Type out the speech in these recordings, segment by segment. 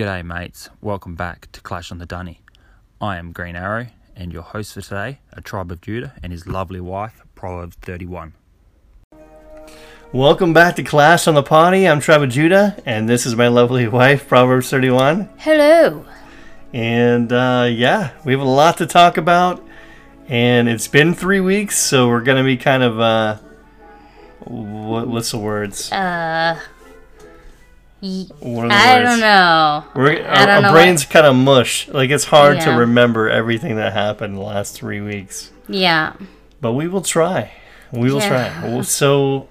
G'day, mates. Welcome back to Clash on the Dunny. I am Green Arrow and your host for today, a tribe of Judah and his lovely wife, Proverbs 31. Welcome back to Clash on the Potty. I'm Tribe of Judah, and this is my lovely wife, Proverbs 31. Hello. And uh, yeah, we have a lot to talk about, and it's been three weeks, so we're gonna be kind of uh, what, what's the words? Uh, y- What the I words? don't know. We're, our, don't our know brains kind of mush. Like it's hard to remember everything that happened in the last three weeks, Yeah. but we will try. We will Yeah. try. So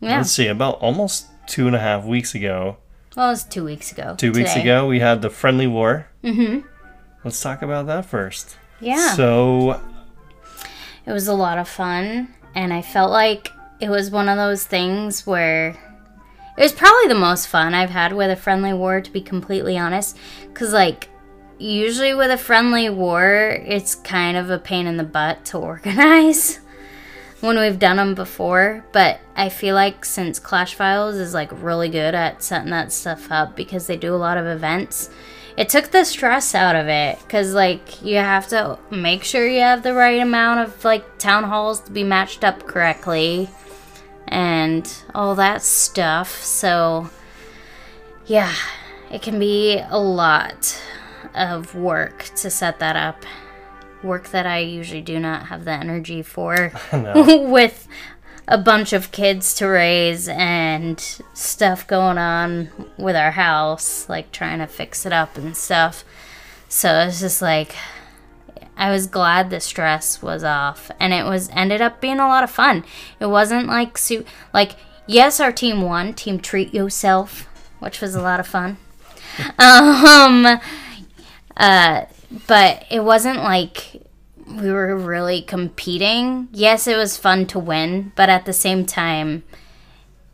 Yeah. let's see. About almost two and a half weeks ago, Well, it was two weeks ago. two weeks ago, we had the friendly war. Mm-hmm. Let's talk about that first. Yeah. So it was a lot of fun, and I felt like it was one of those things where it was probably the most fun I've had with a friendly war, to be completely honest. Because, like, usually with a friendly war, it's kind of a pain in the butt to organize when we've done them before. But I feel like since Clash Files is like really good at setting that stuff up because they do a lot of events, it took the stress out of it because like you have to make sure you have the right amount of like town halls to be matched up correctly and all that stuff. So yeah it can be a lot of work to set that up. Work that i usually do not have the energy for with a bunch of kids to raise and stuff going on with our house, like trying to fix it up and stuff. So it's just like I was glad the stress was off and it was ended up being a lot of fun. It wasn't like su- like yes, our team won, team treat yourself, which was a lot of fun. um uh but it wasn't like we were really competing. Yes, it was fun to win, but at the same time,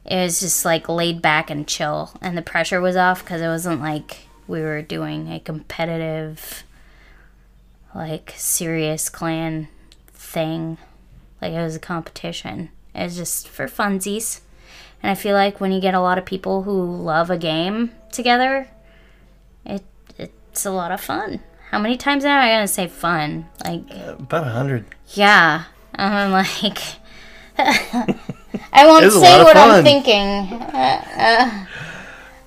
it was just like laid back and chill, and the pressure was off because it wasn't like we were doing a competitive, like serious clan thing. Like it was a competition. It was just for funsies. And I feel like when you get a lot of people who love a game together, it it's a lot of fun. How many times am I gonna say fun? Like about a hundred. yeah. I'm like, I won't say what fun. I'm thinking. Uh, uh,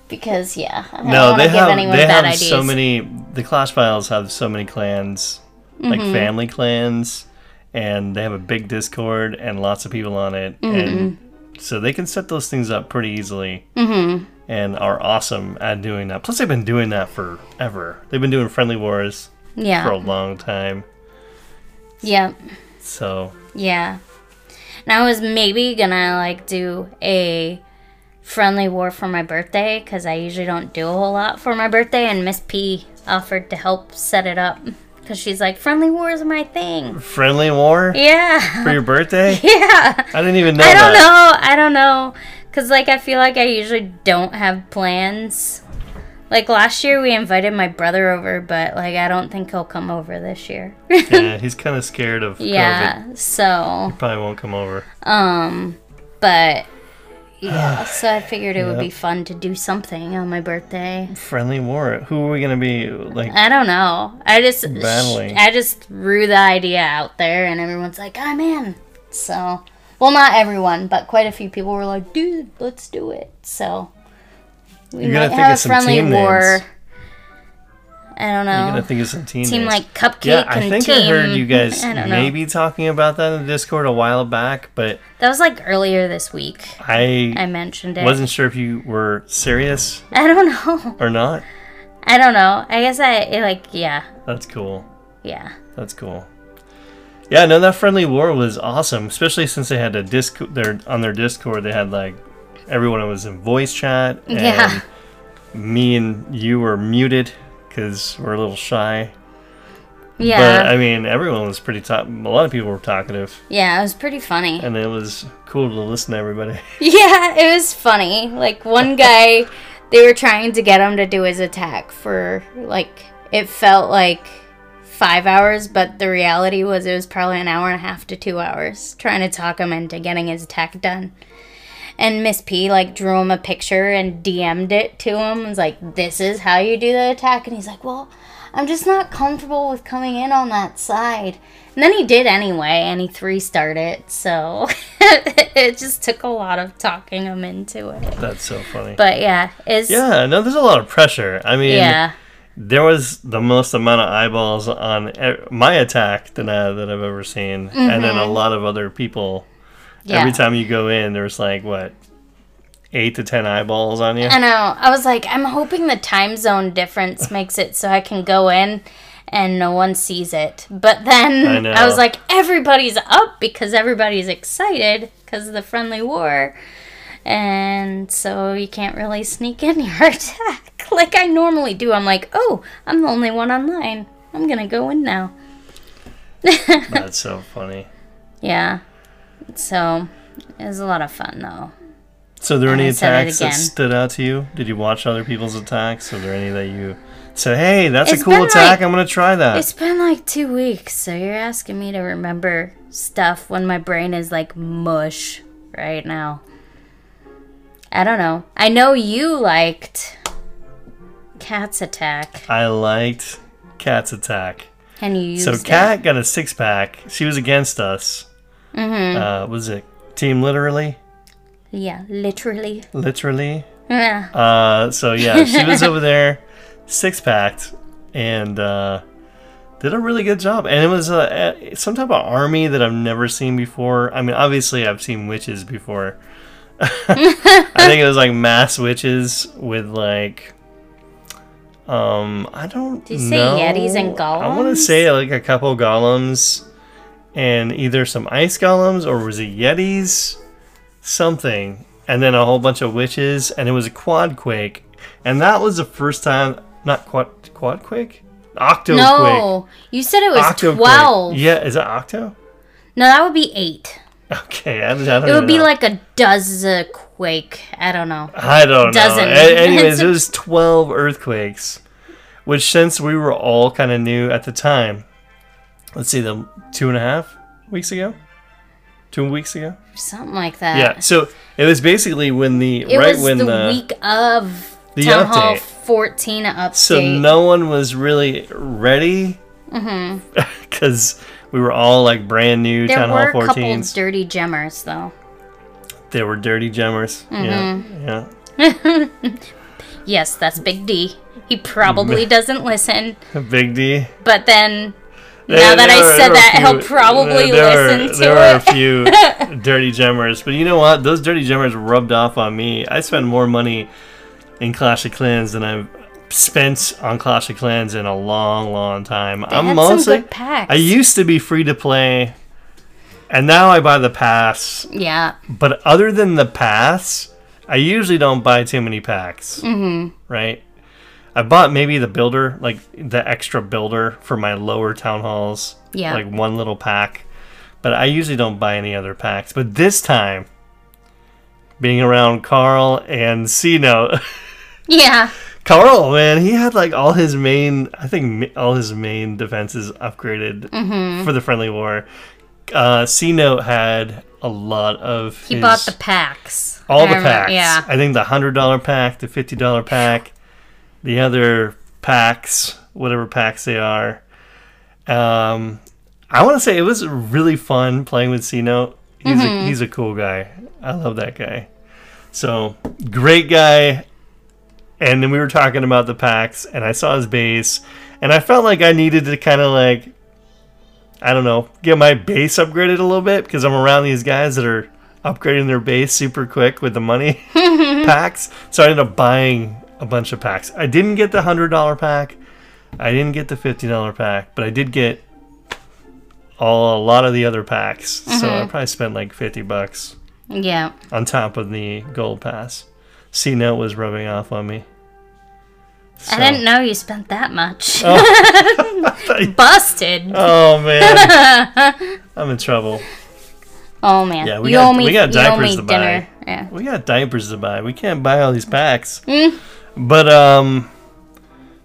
because, yeah. I don't No, want they to give have anyone they bad have ideas. so many. The Clash Files have so many clans, like Mm-hmm. family clans, and they have a big Discord and lots of people on it, Mm-hmm. and so they can set those things up pretty easily. Mm-hmm. And are awesome at doing that. Plus, they've been doing that forever. They've been doing friendly wars for a long time. Yeah. So Yeah. And I was maybe gonna, like, do a friendly war for my birthday because I usually don't do a whole lot for my birthday, and Miss P offered to help set it up because she's like, friendly war is my thing. friendly war Yeah. for your birthday. yeah. I didn't even know. I don't that. know. I don't know. Cause like I feel like I usually don't have plans. Like last year we invited my brother over, but like I don't think he'll come over this year. Yeah, he's kind of scared of COVID. yeah. So Probably won't come over. um, but yeah. so I figured it would be fun to do something on my birthday. Friendly war. Who are we gonna be? Like I don't know. I just Battling. I just threw the idea out there, and everyone's like, "I'm in." So, well, not everyone, but quite a few people were like, "Dude, let's do it." So, we You might have a some friendly team war. names. I don't know. You're gonna think of some team team like Cupcake yeah, I think team. I heard you guys maybe talking about that in the Discord a while back, but That was like earlier this week. I, I mentioned it. wasn't sure if you were serious I don't know. or not. I don't know. I guess I it, like yeah That's cool. yeah That's cool. Yeah, no, that friendly war was awesome, especially since they had a disc. Their on their Discord, they had like everyone was in voice chat, and Yeah. me and you were muted because we're a little shy. yeah But I mean, everyone was pretty talk. A lot of people were talkative, yeah. It was pretty funny. and it was cool to listen to everybody. Yeah, it was funny. Like one guy, they were trying to get him to do his attack for like it felt like five hours, but the reality was it was probably an hour and a half to two hours trying to talk him into getting his attack done. And Miss P like drew him a picture and DM'd it to him. It was like, "This is how you do the attack." And he's like, "Well, I'm just not comfortable with coming in on that side." And then he did anyway, and he three starred it. So it just took a lot of talking him into it. That's so funny. But yeah, it's yeah, no, there's a lot of pressure. I mean, yeah. there was the most amount of eyeballs on my attack that, I, uh, that I've ever seen, and then a mm-hmm. lot of other people. Yeah. Every time you go in, there's like what eight to ten eyeballs on you. I know. I was like, I'm hoping the time zone difference makes it so I can go in and no one sees it. But then I I, was like, everybody's up because everybody's excited because of the friendly war. And so you can't really sneak in your attack like I normally do. I'm like, oh, I'm the only one online. I'm going to go in now. That's so funny. Yeah. So it was a lot of fun though. So, are there And any I said it attacks that stood out to you? Did you watch other people's attacks? Are there any that you said, "Hey, that's It's a cool attack. like- I'm gonna try that." It's been like two weeks, so you're asking me to remember stuff when my brain is like mush right now. I don't know. I know you liked Cat's Attack, I liked Cat's attack. and you So it. Cat got a six pack. She was against us. Mm-hmm. Uh, was it Team Literally? Yeah, literally. Literally. Yeah. Uh, so yeah, she was over there, six packed, and uh, did a really good job. And it was uh, some type of army that I've never seen before. I mean, obviously I've seen witches before. I think it was like mass witches with like. Um, I don't. Did you say Yetis and golems? I want to say like a couple golems, and either some ice golems or was it Yetis, something, and then a whole bunch of witches, and it was a quad quake, and that was the first time. Not quad quad quake, octo quake. no, you said it was Octo quake. twelve. Yeah, is it octo? No, that would be eight. Okay, I, I don't It would be know. like a dozen quake. I don't know. I don't dozen. know. A- anyways, it was 12 earthquakes, which since we were all kind of new at the time, let's see, them two and a half weeks ago, two weeks ago. Something like that. Yeah, so it was basically when the It right when the, the, week of the Town Hall update. 14 update. so no one was really ready because we were all like brand new Mm-hmm. there Town were Hall a couple 14s. dirty gemmers though. They were dirty gemmers. Mm-hmm. Yeah, yeah. Yes, that's Big D. He probably doesn't listen, Big D. but then There- now that I said there were a that, he'll probably there listen to There were a few dirty gemmers, but you know what? Those dirty gemmers rubbed off on me. I spent more money in Clash of Clans than I've spent on Clash of Clans in a long, long time. They I'm mostly. some good packs. I used to be free to play, and now I buy the pass. yeah, But other than the pass, I usually don't buy too many packs. Mm-hmm. Right. I bought maybe the builder, like the extra builder for my lower town halls. Yeah. Like one little pack. But I usually don't buy any other packs. But this time, being around Carl and C Note, yeah. Carl, man, he had like all his main, I think all his main defenses upgraded Mm-hmm. for the friendly war. Uh, C Note had a lot of. He his- bought the packs. all the remember- packs. Yeah. I think the hundred dollar pack, the fifty dollar pack, the other packs, whatever packs they are. Um, I want to say it was really fun playing with C Note. He's Mm-hmm. a, he's a cool guy. I love that guy. So great guy. And then we were talking about the packs, and I saw his base, and I felt like I needed to kind of like, I don't know, get my base upgraded a little bit because I'm around these guys that are upgrading their base super quick with the money packs. So I ended up buying a bunch of packs. I didn't get the hundred dollar pack. I didn't get the fifty dollar pack, but I did get all a lot of the other packs. So I probably spent like fifty bucks Yeah. on top of the gold pass. C Note was rubbing off on me. I didn't know you spent that much. Oh. Busted. Oh man, I'm in trouble. Oh man. Yeah, we you got- owe me, we got diapers to buy. dinner. Yeah. We got diapers to buy. We can't buy all these packs. Hmm. But um,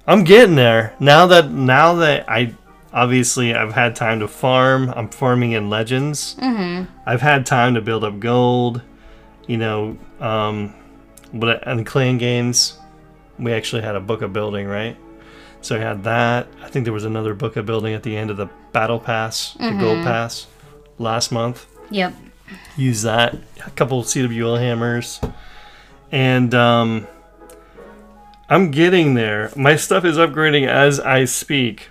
I'm getting there now that now that I obviously I've had time to farm. I'm farming in Legends. Mm-hmm. I've had time to build up gold, you know, um, but on clan games, we actually had a book of building, right? So I had that. I think there was another book of building at the end of the battle pass, the gold pass, last month. Yep. Use that. A couple CWL hammers, and um, I'm getting there. My stuff is upgrading as I speak.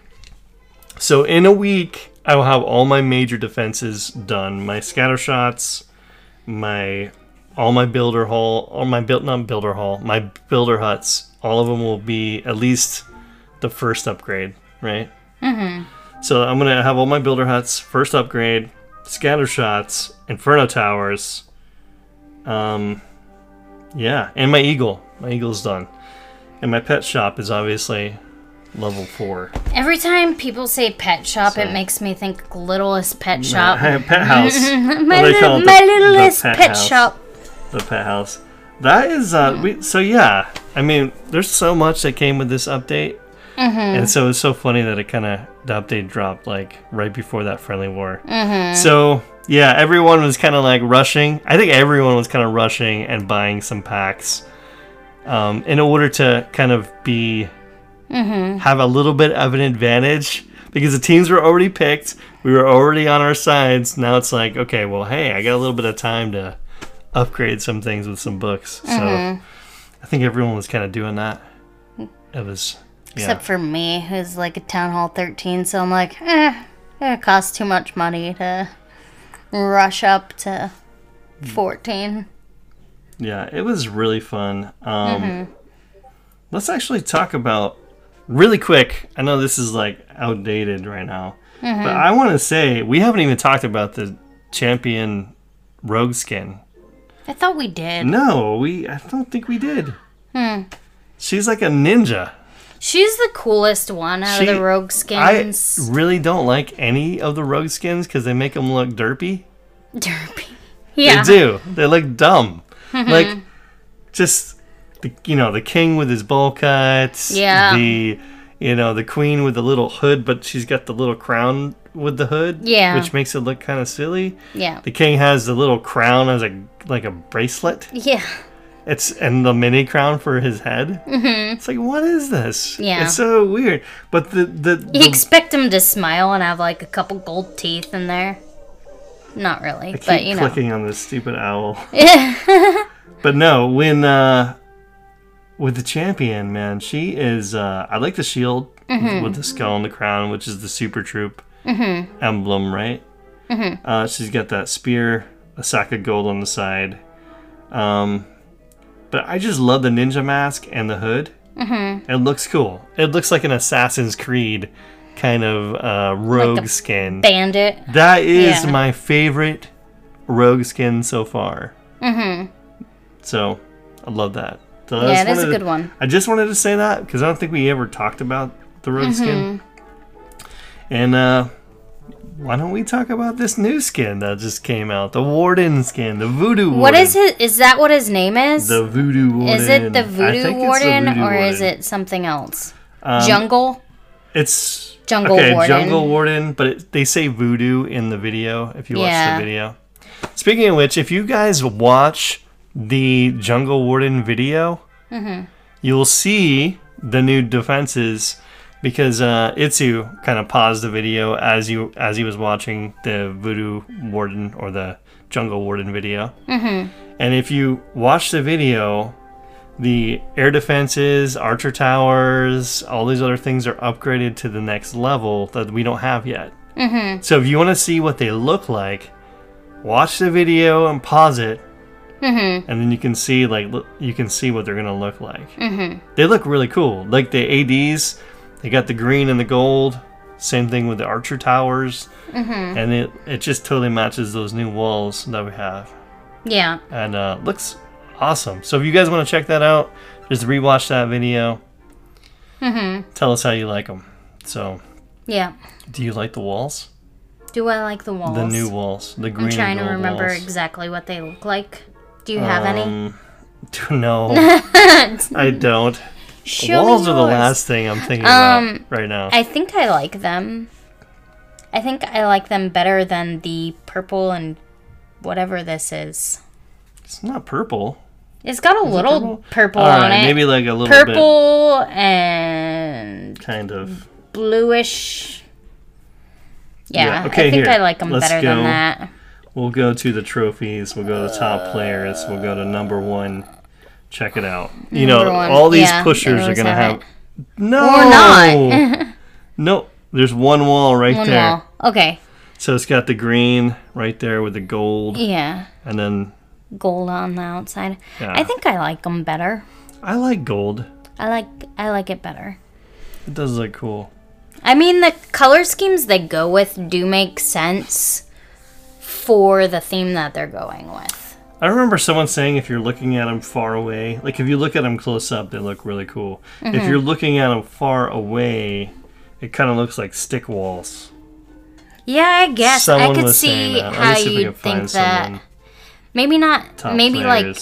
So in a week, I will have all my major defenses done. My scatter shots, my all my builder hall, all my built not builder hall, my builder huts. All of them will be at least the first upgrade, right? Mm-hmm. So I'm gonna have all my builder huts, first upgrade, scatter shots, inferno towers. Um, yeah, and my eagle. My eagle's done, and my pet shop is obviously level four. Every time people say pet shop, So- it makes me think littlest pet shop. pet house. my little, my the- the littlest pet pet, house. shop. the pet house. That is uh we hmm. so yeah. I mean, there's so much that came with this update. Mm-hmm. And so it's so funny that it kind of the update dropped like right before that friendly war. Mm-hmm. So yeah, everyone was kind of like rushing. I think everyone was kind of rushing and buying some packs, um, in order to kind of be have a little bit of an advantage because the teams were already picked. We were already on our sides. Now it's like, okay, well, hey, I got a little bit of time to upgrade some things with some books. So I think everyone was kind of doing that. It was, yeah. Except for me, who's like a Town Hall 13, so I'm like, eh, it costs too much money to rush up to 14. Yeah, it was really fun. Um, mm-hmm. Let's actually talk about really quick. I know this is like outdated right now, mm-hmm. but I want to say we haven't even talked about the champion rogue skin. I thought we did. No, we. I don't think we did. Hmm. She's like a ninja. She's the coolest one out She- of the rogue skins. I really don't like any of the rogue skins because they make them look derpy. Derpy. Yeah. They do. They look dumb. like just the you know the king with his bowl cuts. Yeah. The you know the queen with the little hood, but she's got the little crown with the hood. Yeah. Which makes it look kind of silly. Yeah. The king has the little crown as a like a bracelet. Yeah. It's and the mini crown for his head. Mm-hmm. It's like what is this? Yeah. It's so weird. But the the, You expect him to smile and have like a couple gold teeth in there. Not really, I keep but you know. clicking on this stupid owl. but no, when uh with the champion, man, she is uh I like the shield Mm-hmm. with the skull and the crown, which is the super troop emblem, right? Mm-hmm. Uh she's got that spear, a sack of gold on the side. Um but I just love the ninja mask and the hood. Mm-hmm. It looks cool. It looks like an Assassin's Creed kind of uh, rogue a skin. Bandit. That is Yeah. my favorite rogue skin so far. Mm-hmm. So I love that. So I Yeah, is a to- good one. I just wanted to say that because I don't think we ever talked about the rogue skin. Mm-hmm. And uh, why don't we talk about this new skin that just came out? The Warden skin, the Voodoo Warden. What is his? Is that what his name is? The Voodoo Warden. is it the Voodoo it's the Warden Voodoo or is it something else? Um, Jungle. It's Jungle okay, Warden. Jungle Warden, but it, they say voodoo in the video if you watch the video. Speaking of which, if you guys watch the Jungle Warden video, Mm-hmm. you'll see the new defenses because uh, iTzu kind of paused the video as you as he was watching the Voodoo Warden or the Jungle Warden video. Mm-hmm. And if you watch the video, the air defenses, archer towers, all these other things are upgraded to the next level that we don't have yet. Mm-hmm. So if you want to see what they look like, watch the video and pause it, Mm-hmm. and then you can see like you can see what they're gonna look like. Mm-hmm. They look really cool. Like the ads, they got the green and the gold. Same thing with the archer towers, Mm-hmm. and it it just totally matches those new walls that we have Yeah. and uh, looks awesome. So if you guys want to check that out, just rewatch that video. Mm-hmm. Tell us how you like them. So, Yeah. do you like the walls? Do I like the walls? The new walls, the green. I'm trying to remember walls. exactly what they look like. Do you have any? Um, no, I don't. Show walls are the last thing I'm thinking Um, about right now. I think I like them. I think I like them better than the purple and whatever this is. It's not purple. It's got a little purple? purple, All on it. maybe like a little bit, purple and kind of. bluish. Yeah, Yeah, okay, I think here. I like them Let's better go. than that. We'll go to the trophies. We'll go to the top uh, players. We'll go to number one. Check it out. You know, one. all these Yeah, pushers are gonna have have. it. No, Or not. no, there's one wall right One there. wall. Okay. So it's got the green right there with the gold, Yeah. and then Gold on the outside. Yeah. I think I like them better. I like gold. I like I like it better. It does look cool. I mean, the color schemes they go with do make sense for the theme that they're going with. I remember someone saying if you're looking at them far away, like if you look at them close up, they look really cool. Mm-hmm. If you're looking at them far away, it kind of looks like stick walls. Yeah, I guess Someone I could see that. Let me how see if we you think that. someone. Maybe not. Top maybe like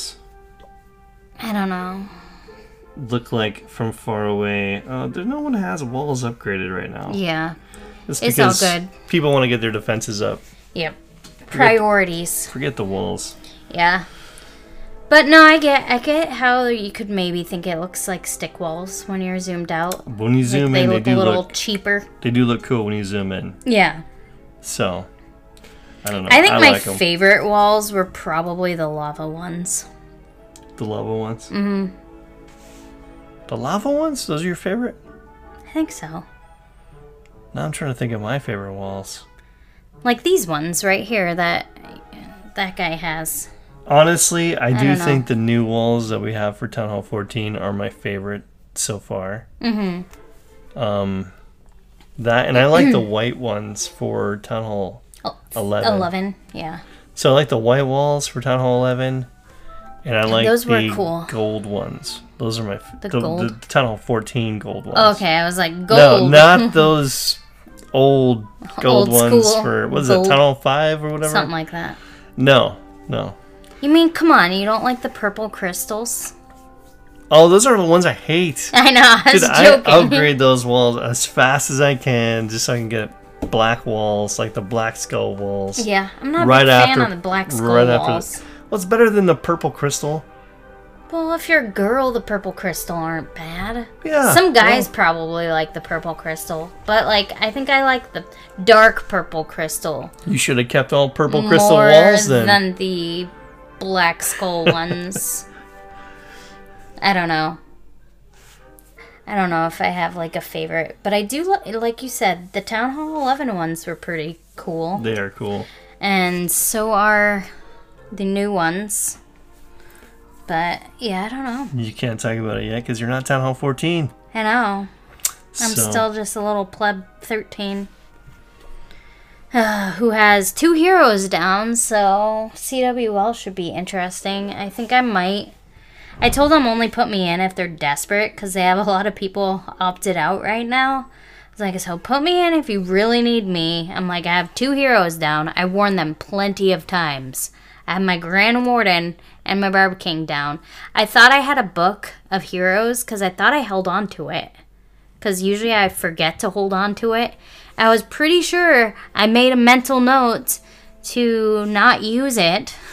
I don't know. look like from far away. Uh, there, no one has walls upgraded right now. Yeah. It's, It's all good. people want to get their defenses up. Yep. Priorities. Forget the walls. Yeah. But no, I get I get how you could maybe think it looks like stick walls when you're zoomed out. When you zoom they in, they look do a little look cheaper. they do look cool when you zoom in. Yeah. So I don't know. I think my like favorite walls were probably the lava ones. the lava ones. Mm-hmm. The lava ones? Those are your favorite? I think so. Now I'm trying to think of my favorite walls. Like these ones right here that that guy has. Honestly, I do don't think the new walls that we have for Town Hall 14 are my favorite so far. Mm-hmm. Um, that and I like the white ones for Town Hall 11. 11, yeah. So I like the white walls for Town Hall 11, and I like Those were the cool. gold ones. Those are my f- The the, gold? the Town Hall 14 gold ones. Oh, okay, I was like gold. No, not those old gold Old ones school for what is gold. it, Town Hall 5 or whatever? Something like that. No, no. You mean, come on, you don't like the purple crystals? Oh, those are the ones I hate. I know, I was Dude, I joking. upgrade those walls as fast as I can just so I can get black walls, like the black skull walls. yeah, I'm not a Right big fan after- of the black skull right after- walls. Well, it's better than the purple crystal. Well, if you're a girl, the purple crystal aren't bad. Yeah. Some guys well, probably like the purple crystal, but like I think I like the dark purple crystal you should have kept all purple crystal walls then. than the black skull ones. I don't know. I don't know if I have like a favorite, but I do li- like you said the Town Hall 11 ones were pretty cool, They are cool. and so are the new ones. But yeah, I don't know. You can't talk about it yet because you're not Town Hall 14. I know. I'm So- still just a little pleb 13 uh, who has two heroes down, so CWL should be interesting. I think I might. I told them only put me in if they're desperate because they have a lot of people opted out right now. I was like, so put me in if you really need me. I'm like, I have two heroes down. I warned them plenty of times. I have my Grand Warden and my Barb King down. I thought I had a book of heroes because I thought I held on to it because usually I forget to hold on to it. I was pretty sure I made a mental note to not use it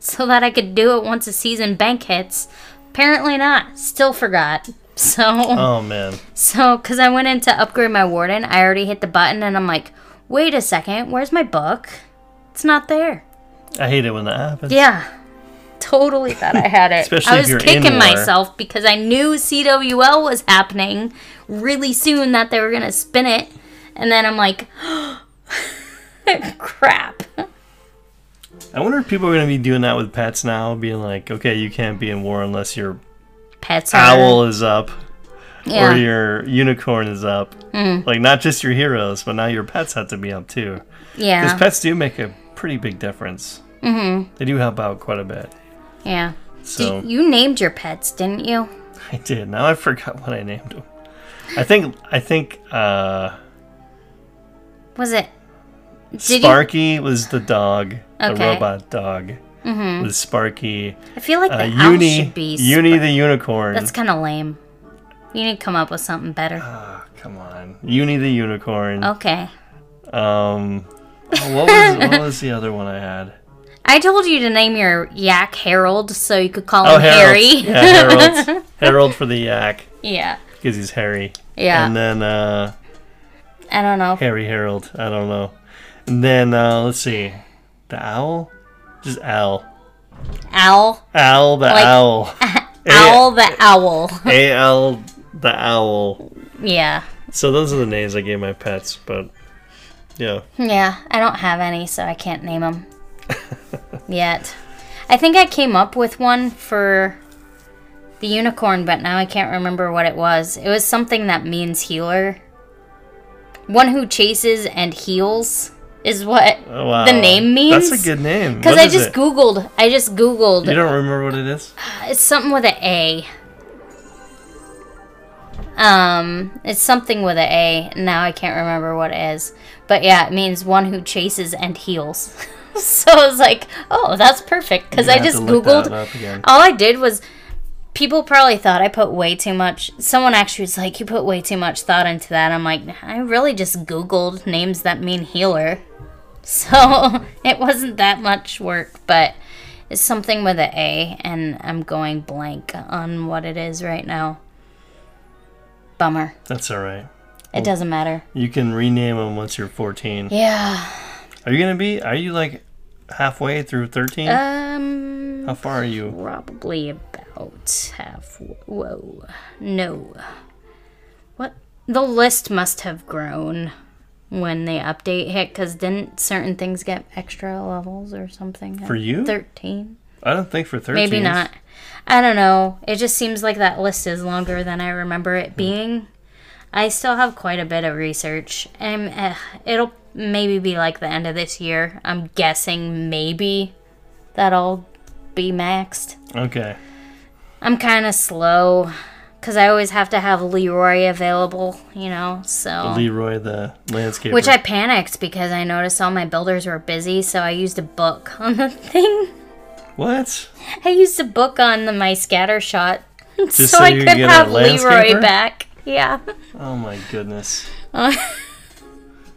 so that I could do it once a season bank hits. Apparently not. Still forgot. So, Oh, man. so because I went in to upgrade my warden, I already hit the button and I'm like, wait a second, where's my book? It's not there. I hate it when that happens. Yeah. Totally thought I had it. Especially I was kicking myself because I knew CWL was happening really soon that they were going to spin it. And then I'm like, crap. I wonder if people are going to be doing that with pets now, being like, okay, you can't be in war unless your Pets are. owl is up Yeah. or your unicorn is up. Like, not just your heroes, but now your pets have to be up too. Yeah. Because pets do make a pretty big difference. Mm-hmm. They do help out quite a bit. yeah. So Did, you named your pets, didn't you? I did. Now I forgot what I named them. I think I think uh, Was it? Did you? Sparky was the dog, the robot dog. Mm-hmm. Was Sparky. I feel like Uh, Uni, should be. Uni the unicorn. That's kind of lame. You need to come up with something better. Ah, come on, Uni the unicorn. Okay. Um, oh, what was what was the other one I had? I told you to name your yak Harold so you could call Oh, him Harold. Harry. Yeah, Harold. Harold for the yak yeah. because he's hairy. Yeah. And then uh, I don't know. Harry Harold. I don't know. And then uh, let's see, the owl, just owl. Owl. Owl the Like- owl. Owl the owl. A L the owl. yeah. So those are the names I gave my pets, but yeah. Yeah. I don't have any, so I can't name them yet. I think I came up with one for the unicorn, but now I can't remember what it was. It was something that means healer. One who chases and heals is what Oh, wow. the name means. That's a good name. Because I just it? googled. I just googled. You don't remember what it is? It's something with an A. Um, it's something with an A. Now I can't remember what it is. But yeah, it means one who chases and heals. so I was like, oh, that's perfect. Because I just to look that googled. All I did was. People probably thought I put way too much. Someone actually was like, "You put way too much thought into that." I'm like, I really just googled names that mean healer, so it wasn't that much work. But it's something with an A, and I'm going blank on what it is right now. Bummer. That's all right. It doesn't matter. You can rename them once you're 14. Yeah. Are you gonna be? Are you like halfway through 13? Um. How far are you? Probably about half. Whoa. No. What? The list must have grown when the update hit, because didn't certain things get extra levels or something? For you? 13? I don't think for 13. Maybe not. I don't know. It just seems like that list is longer than I remember Hmm. it being. I still have quite a bit of research. and uh, it'll maybe be like the end of this year. I'm guessing maybe that'll be maxed. Okay. I'm kind of slow because I always have to have Leroy available, you know. So Leroy the landscaper. which I panicked because I noticed all my builders were busy, so I used a book on the thing. What? I used a book on the, my scatter shot so, so I could could get a have Leroy back. Yeah, Oh my goodness. I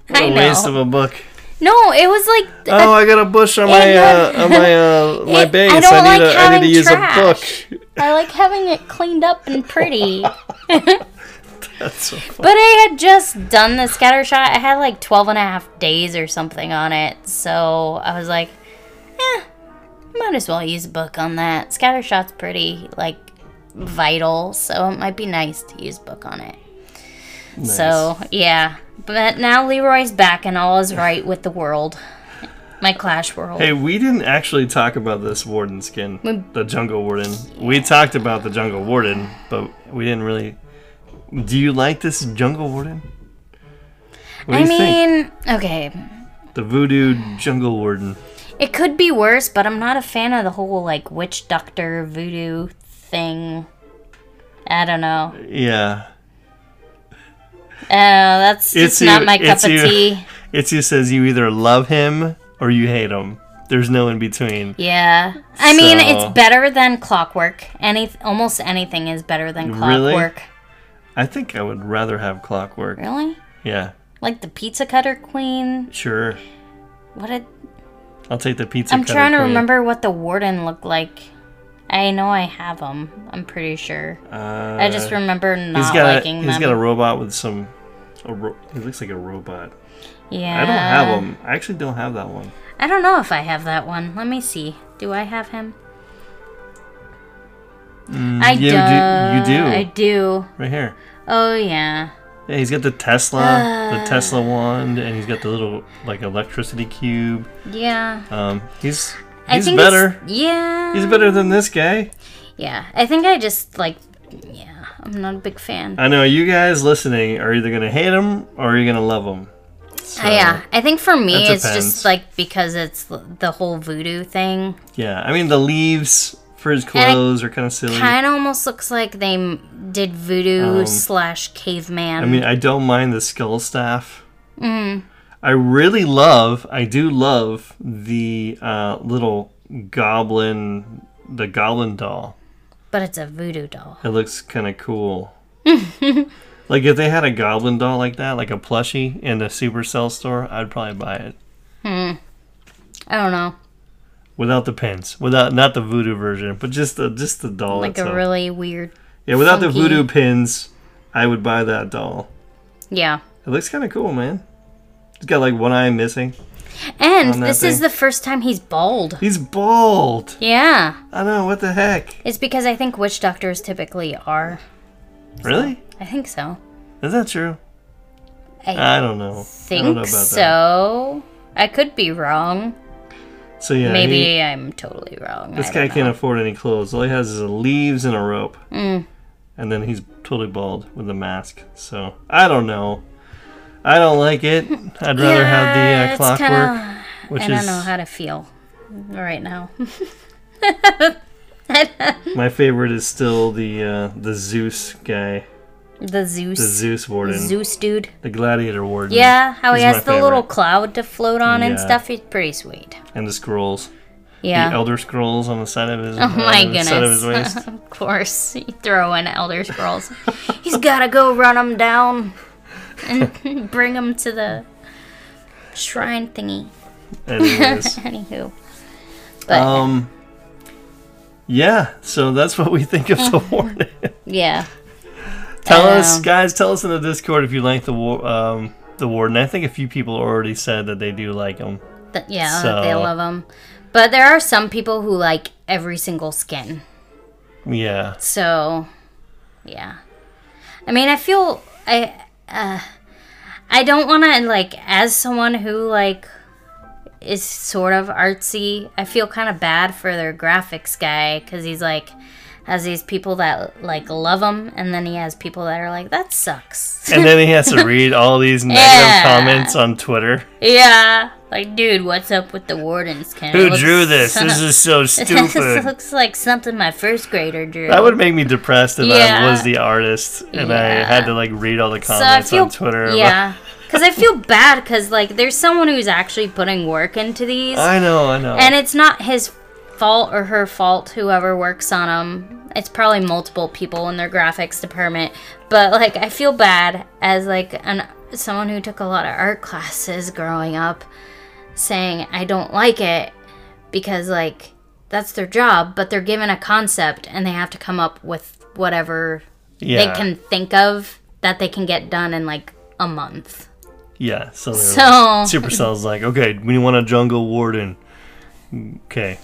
What a waste of a book. No, it was like Oh, I got a bush on my uh, on my uh, my It- base. I don't I need like to I need having to use trash. a book. I like having it cleaned up and pretty. That's so. But I had just done the scatter shot. I had like 12 and a half days or something on it. So I was like, eh, might as well use a book on that. Scatter shot's pretty, like, vital. So it might be nice to use a book on it. So, yeah. But now Leroy's back and all is right with the world. My Clash world. Hey, we didn't actually talk about this warden skin, the jungle warden. We talked about the jungle warden, but we didn't really. Do you like this jungle warden? I you think? mean, okay. The voodoo jungle warden. It could be worse, but I'm not a fan of the whole, like, witch doctor voodoo thing. I don't know. Yeah, Uh, that's It's just not my cup it's of you. tea. it just says you either love him or you hate him. There's no in between. Yeah, I mean it's better than Clockwork. Any almost anything is better than Clockwork. Really? I think I would rather have clockwork. Really? Yeah, Like the Pizza Cutter Queen. sure. What did I'll take the pizza. Cutter. I'm trying to queen. remember what the Warden looked like. I know I have them. I'm pretty sure. Uh, I just remember not he's got liking a, he's them. got a robot with some. A ro- he looks like a robot. yeah. I don't have him. I actually don't have that one. I don't know if I have that one. Let me see. Do I have him? I you do. you do. I do. Right here. Oh yeah. Yeah, he's got the Tesla, the Tesla wand, and he's got the little like electricity cube. Yeah. Um, he's I he's think better. Yeah. He's better than this guy. Yeah. I think I just like. Yeah. I'm not a big fan. I know you guys listening are either gonna hate him or you're gonna love him. So, Uh, yeah. I think for me, it's just like because it's the whole voodoo thing. Yeah, I mean the leaves for his clothes are kind of silly. Kind of almost looks like they did voodoo Um, slash caveman. I mean, I don't mind the skull staff. I really love, I do love the uh, little goblin, the goblin doll. but it's a voodoo doll. It looks kind of cool. like if they had a goblin doll like that, like a plushie in a Supercell store, I'd probably buy it. Hmm. I don't know. without the pins, without not the voodoo version, but just the just the doll like itself. a really weird. yeah, without the voodoo pins, I would buy that doll. Yeah. It looks kind of cool, man. It's got like one eye missing. And this is the first time he's bald. He's bald. Yeah. I know what the heck. It's because I think witch doctors typically are. Really? I think so. Is that true? I I don't know. I don't know think about that. so. I could be wrong. So yeah, Maybe he- I'm totally wrong. this guy can't afford any clothes. All he has is leaves and a rope, Mm. and then he's totally bald with a mask. So I don't know. I don't like it. I'd rather have the uh, clockwork, kinda- which I don't is know how to feel right now. my favorite. Is still the uh, the Zeus guy, the Zeus. the Zeus warden, Zeus dude. the gladiator warden. Yeah, how he has the little cloud to float on and stuff. He's pretty sweet. and the scrolls. Yeah. The Elder Scrolls on the side of his. Oh my on the side of his goodness. waist. of course. You throw in Elder Scrolls. He's gotta go run them down and bring him to the shrine thingy. Anyways. Anywho. But Um. Yeah, so that's what we think of the warden. yeah. tell us, guys. Tell us in the Discord if you like the war, um, the warden. I think a few people already said that they do like him. Th- yeah, they So- love them. But there are some people who like every single skin. Yeah, So, yeah. I mean, I feel I uh I don't want to like as someone who like is sort of artsy, I feel kind of bad for their graphics guy cuz he's like has these people that like love him and then he has people that are like that sucks. and then he has to read all these negative Yeah. comments on Twitter. yeah. Like, dude, what's up with the wardens? It Who looks- drew this? This is so stupid. this looks like something my first grader drew. That would make me depressed if I was the artist and I had to like read all the So comments feel on Twitter. yeah, because I feel bad because like there's someone who's actually putting work into these, I know, I know. and it's not his fault or her fault. Whoever works on them, it's probably multiple people in their graphics department. But like I feel bad as like an someone who took a lot of art classes growing up, saying I don't like it because like that's their job, but they're given a concept and they have to come up with whatever yeah, they can think of that they can get done in like a month. yeah. So, So Supercell's like, okay, we want a jungle warden. Mm, okay,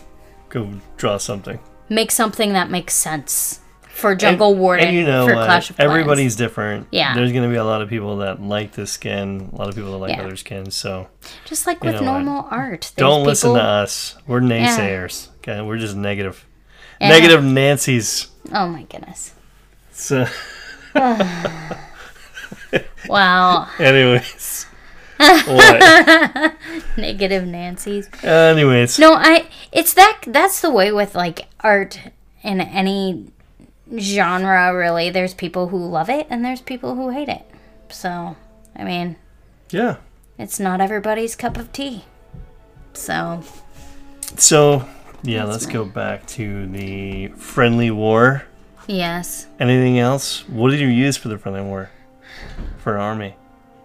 go draw something. make something that makes sense for Jungle Warden And you know for? Clash of Clans. Everybody's different. Yeah. There's going to be a lot of people that like this skin, a lot of people that like Yeah. other skins. So just like with what? normal art. Don't listen to us. We're naysayers. Okay, we're just negative. Yeah. Negative Nancy's. Oh my goodness! So, Wow, anyways. What? negative Nancy's. Anyways. No, I. It's that. That's the way with like art in any genre. Really, there's people who love it and there's people who hate it. So, I mean, Yeah. it's not everybody's cup of tea. So, So, yeah, let's go back to the friendly war. yes. Anything else? What did you use for the friendly war? For army?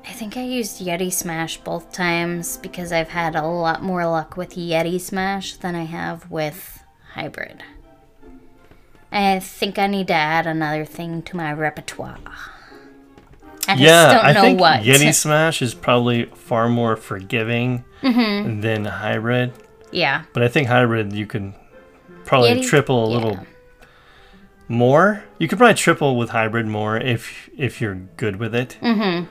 I think I used Yeti Smash both times because I've had a lot more luck with Yeti Smash than I have with Hybrid. I think I need to add another thing to my repertoire. I just yeah, don't I know think what. Yeti Smash is probably far more forgiving Mm-hmm. than hybrid. yeah. But I think hybrid you can probably Yeti- triple a yeah. little more. You could probably triple with hybrid more if if you're good with it. Mm-hmm.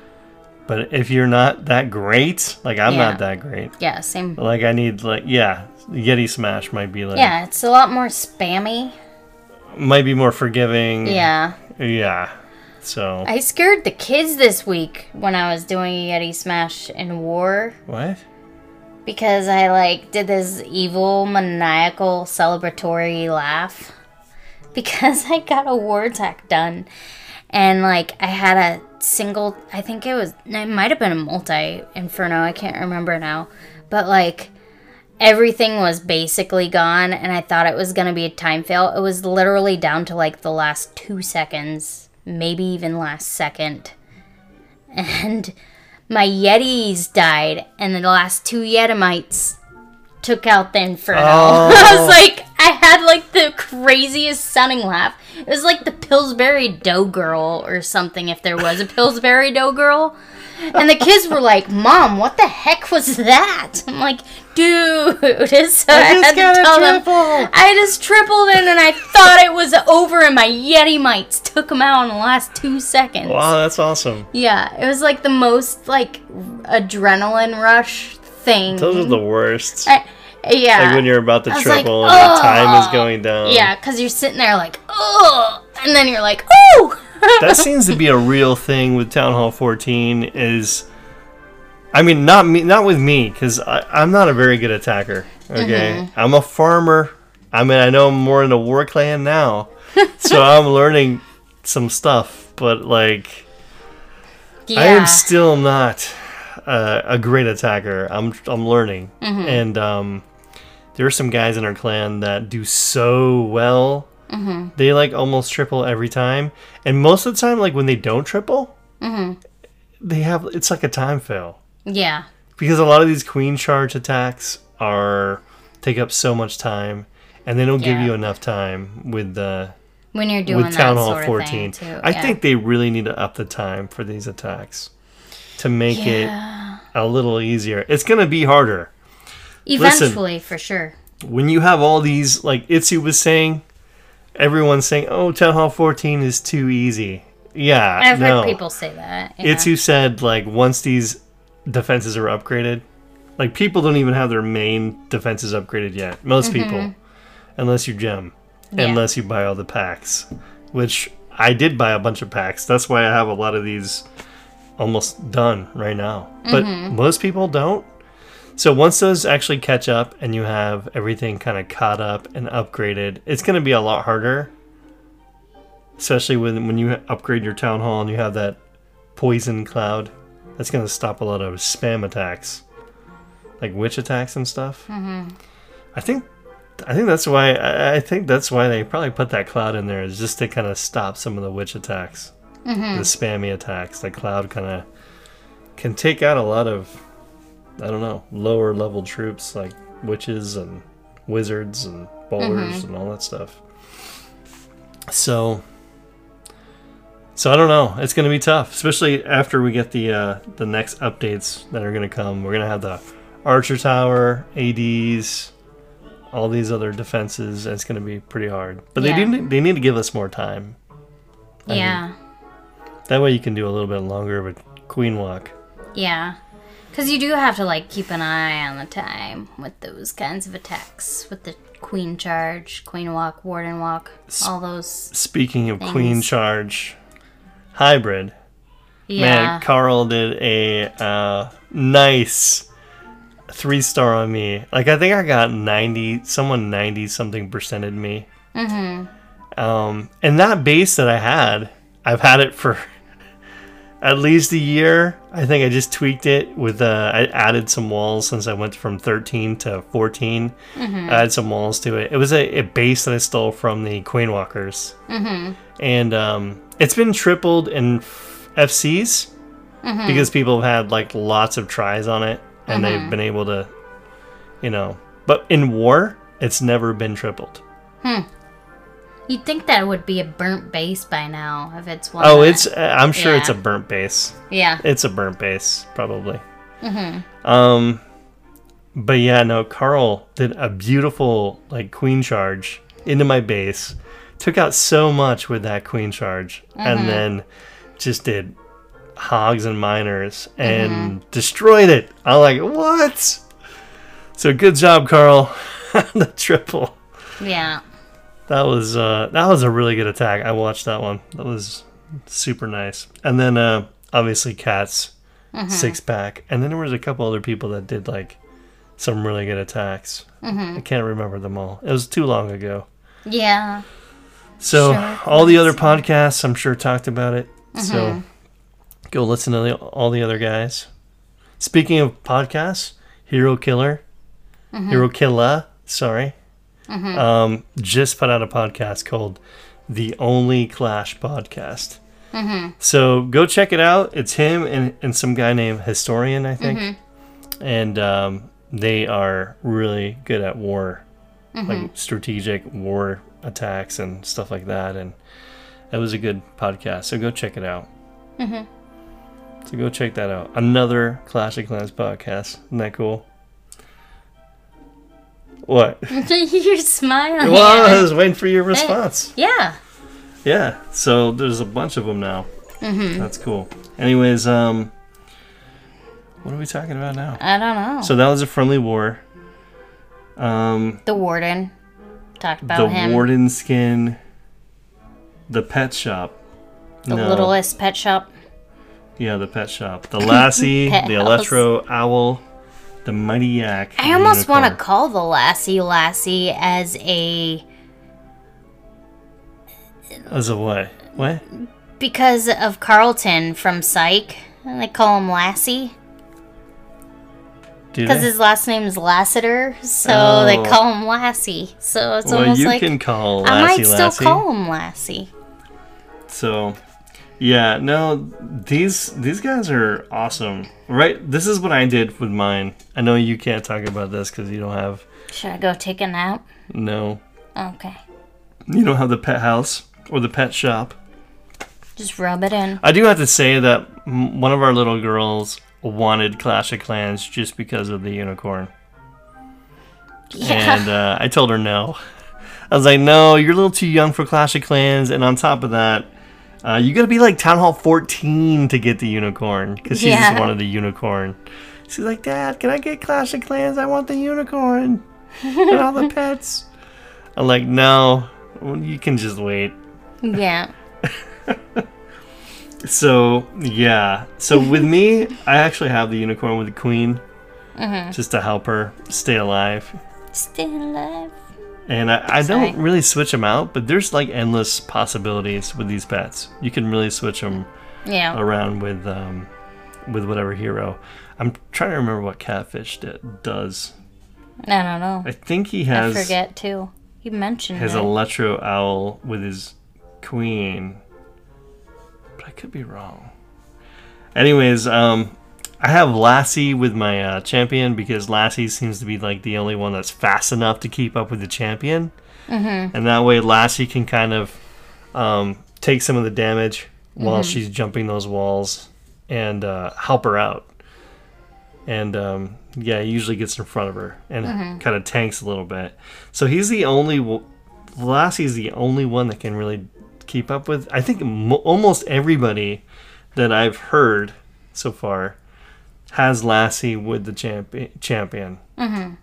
But if you're not that great, like I'm Yeah. not that great. Yeah, same. Like I need like yeah, Yeti Smash might be like Yeah, it's a lot more spammy. might be more forgiving. Yeah. Yeah. So I scared the kids this week when I was doing Yeti Smash in War. what? because I like did this evil maniacal celebratory laugh because I got a war attack done and like I had a single I think it was it might have been a multi inferno I can't remember now but like everything was basically gone and I thought it was going to be a time fail it was literally down to like the last 2 seconds maybe even last second and my Yetis died, and the last two Yetimites took out the Inferno. Oh. I was oh. like, I had like the craziest sounding laugh. It was like the Pillsbury Dough Girl or something, if there was a Pillsbury Dough Girl. And the kids were like, "Mom, what the heck was that?" I'm like, "Dude, so I, just had to tell them. I just tripled in, and I thought it was over, and my Yetimites took them out in the last two seconds. Wow, that's awesome. Yeah, it was like the most like adrenaline rush thing. Those are the worst. I- yeah. Like when you're about to was like, triple and the time is going down. Yeah, because you're sitting there like, oh, and then you're like, oh. that seems to be a real thing with Town Hall 14. Is, I mean, not me, not with me, because I'm not a very good attacker. Okay, Mm-hmm. I'm a farmer. I mean, I know I'm more in the war clan now, so I'm learning some stuff. But like, yeah. I am still not uh, a great attacker. I'm I'm learning, Mm-hmm. and um, there are some guys in our clan that do so well. Mm-hmm. They like almost triple every time, and most of the time, like when they don't triple, Mm-hmm. they have it's like a time fail yeah. because a lot of these queen charge attacks are take up so much time, and they don't give you enough time with the When you're doing with Town Hall sort of 14. thing too. I think they really need to up the time for these attacks to make Yeah. it a little easier. It's going to be harder. Eventually for sure. When you have all these, like iTzu was saying, everyone's saying, oh, Town Hall 14 is too easy. Yeah, I've no. heard people say that. Yeah. iTzu said, like, once these defenses are upgraded, like, people don't even have their main defenses upgraded yet. Most people. Unless you gem. Mm-hmm. Yeah. Unless you buy all the packs. Which I did buy a bunch of packs. That's why I have a lot of these almost done right now. But Mm-hmm. most people don't. So once those actually catch up and you have everything kind of caught up and upgraded, it's going to be a lot harder. Especially when when you upgrade your town hall and you have that poison cloud. That's going to stop a lot of spam attacks, like witch attacks and stuff. Mm-hmm. I think I think that's why I I think that's why they probably put that cloud in there is just to kind of stop some of the witch attacks, the spammy attacks. That cloud kind of can take out a lot of I don't know lower level troops like witches and wizards and bowlers and all that stuff. So. So I don't know. It's going to be tough, especially after we get the uh, the next updates that are going to come. We're going to have the Archer Tower, ADs, all these other defenses. And it's going to be pretty hard. But Yeah. they do they need to give us more time. I yeah. That way you can do a little bit longer of a queen walk. Yeah. Because you do have to, like, keep an eye on the time with those kinds of attacks. With the Queen Charge, Queen Walk, Warden Walk, all those. Speaking of queen charge hybrid, Yeah. man, Carl did a uh, nice three star on me. Like I think I got ninety, someone ninety something percented me. Mm-hmm. Um, and that base that I had, I've had it for at least a year. I think I just tweaked it with uh, I added some walls since I went from 13 to 14. I added some walls to it. It was a, a base that I stole from the Queen Walkers, mm-hmm. and um, it's been tripled in f- FCs because people have had like lots of tries on it, and they've been able to, you know. But in war, it's never been tripled. You'd think that would be a burnt base by now if it's one. Oh, that- it's uh, I'm sure it's a burnt base. Yeah. It's a burnt base, probably. Mm-hmm. Um, but yeah, no. Carl did a beautiful like queen charge into my base, took out so much with that queen charge, and then just did hogs and miners and destroyed it. I'm like, what? So good job, Carl. the triple. Yeah. That was uh, that was a really good attack. I watched that one. That was super nice. And then uh, obviously cats six pack. And then there was a couple other people that did like some really good attacks. I can't remember them all. It was too long ago. Yeah. So Sure, all the other podcasts, I'm sure, talked about it. So go listen to the, all the other guys. Speaking of podcasts, Hero Killer, Hero Killa, sorry, um, just put out a podcast called the Only Clash Podcast. So go check it out. It's him and, and some guy named Historian, I think. And um, they are really good at war, like strategic war attacks and stuff like that. And it was a good podcast. So go check it out. Mhm. So go check that out. Another Clash of Clans podcast. Isn't that cool? What? You're smiling. Well, I was waiting for your response. yeah. Yeah, so there's a bunch of them now. Mm-hmm. That's cool. Anyways, um, what are we talking about now? I don't know. So that was a friendly war. Um, the warden talked about the him. warden skin, the pet shop. the No. littlest pet shop. Yeah, the pet shop. The lassie, the electro owl, the mighty yak. I almost want to call the lassie lassie as a As a what? What? because of Carlton from Psych. And they call him Lassie because his last name is Lassiter, so they Oh. call him Lassie. So it's well, almost you like can call I lassie might still lassie. call him Lassie. So, yeah, no, these these guys are awesome. Right? This is what I did with mine. I know you can't talk about this because you don't have Should I go take a nap? no, Okay, you don't have the pet house or the pet shop. just rub it in. I do have to say that m- one of our little girls wanted Clash of Clans just because of the unicorn, Yeah. and uh, I told her no. I was like, no, you're a little too young for Clash of Clans, and on top of that. Uh, you gotta be like Town Hall 14 to get the unicorn because she just Yeah. wanted the unicorn. She's like, Dad, can I get Clash of Clans? I want the unicorn and all the pets. I'm like, no, you can just wait. yeah. So yeah, so with me, I actually have the unicorn with the queen, just to help her stay alive. Stay alive. And I, I don't really switch them out, but there's like endless possibilities with these pets. You can really switch them Yeah. around with um, with whatever hero. I'm trying to remember what Catfish did, does. I don't know. I think he has. I forget too. You mentioned his it. Electro Owl with his queen, but I could be wrong. Anyways, um, I have Lassie with my uh, champion because Lassie seems to be like the only one that's fast enough to keep up with the champion, mm-hmm. and that way Lassie can kind of um, take some of the damage while she's jumping those walls and uh, help her out. And um, yeah, he usually gets in front of her and kind of tanks a little bit. So he's the only w- Lassie's the only one that can really keep up with. I think mo- almost everybody that I've heard so far has Lassie with the champion. Champion. Mm-hmm.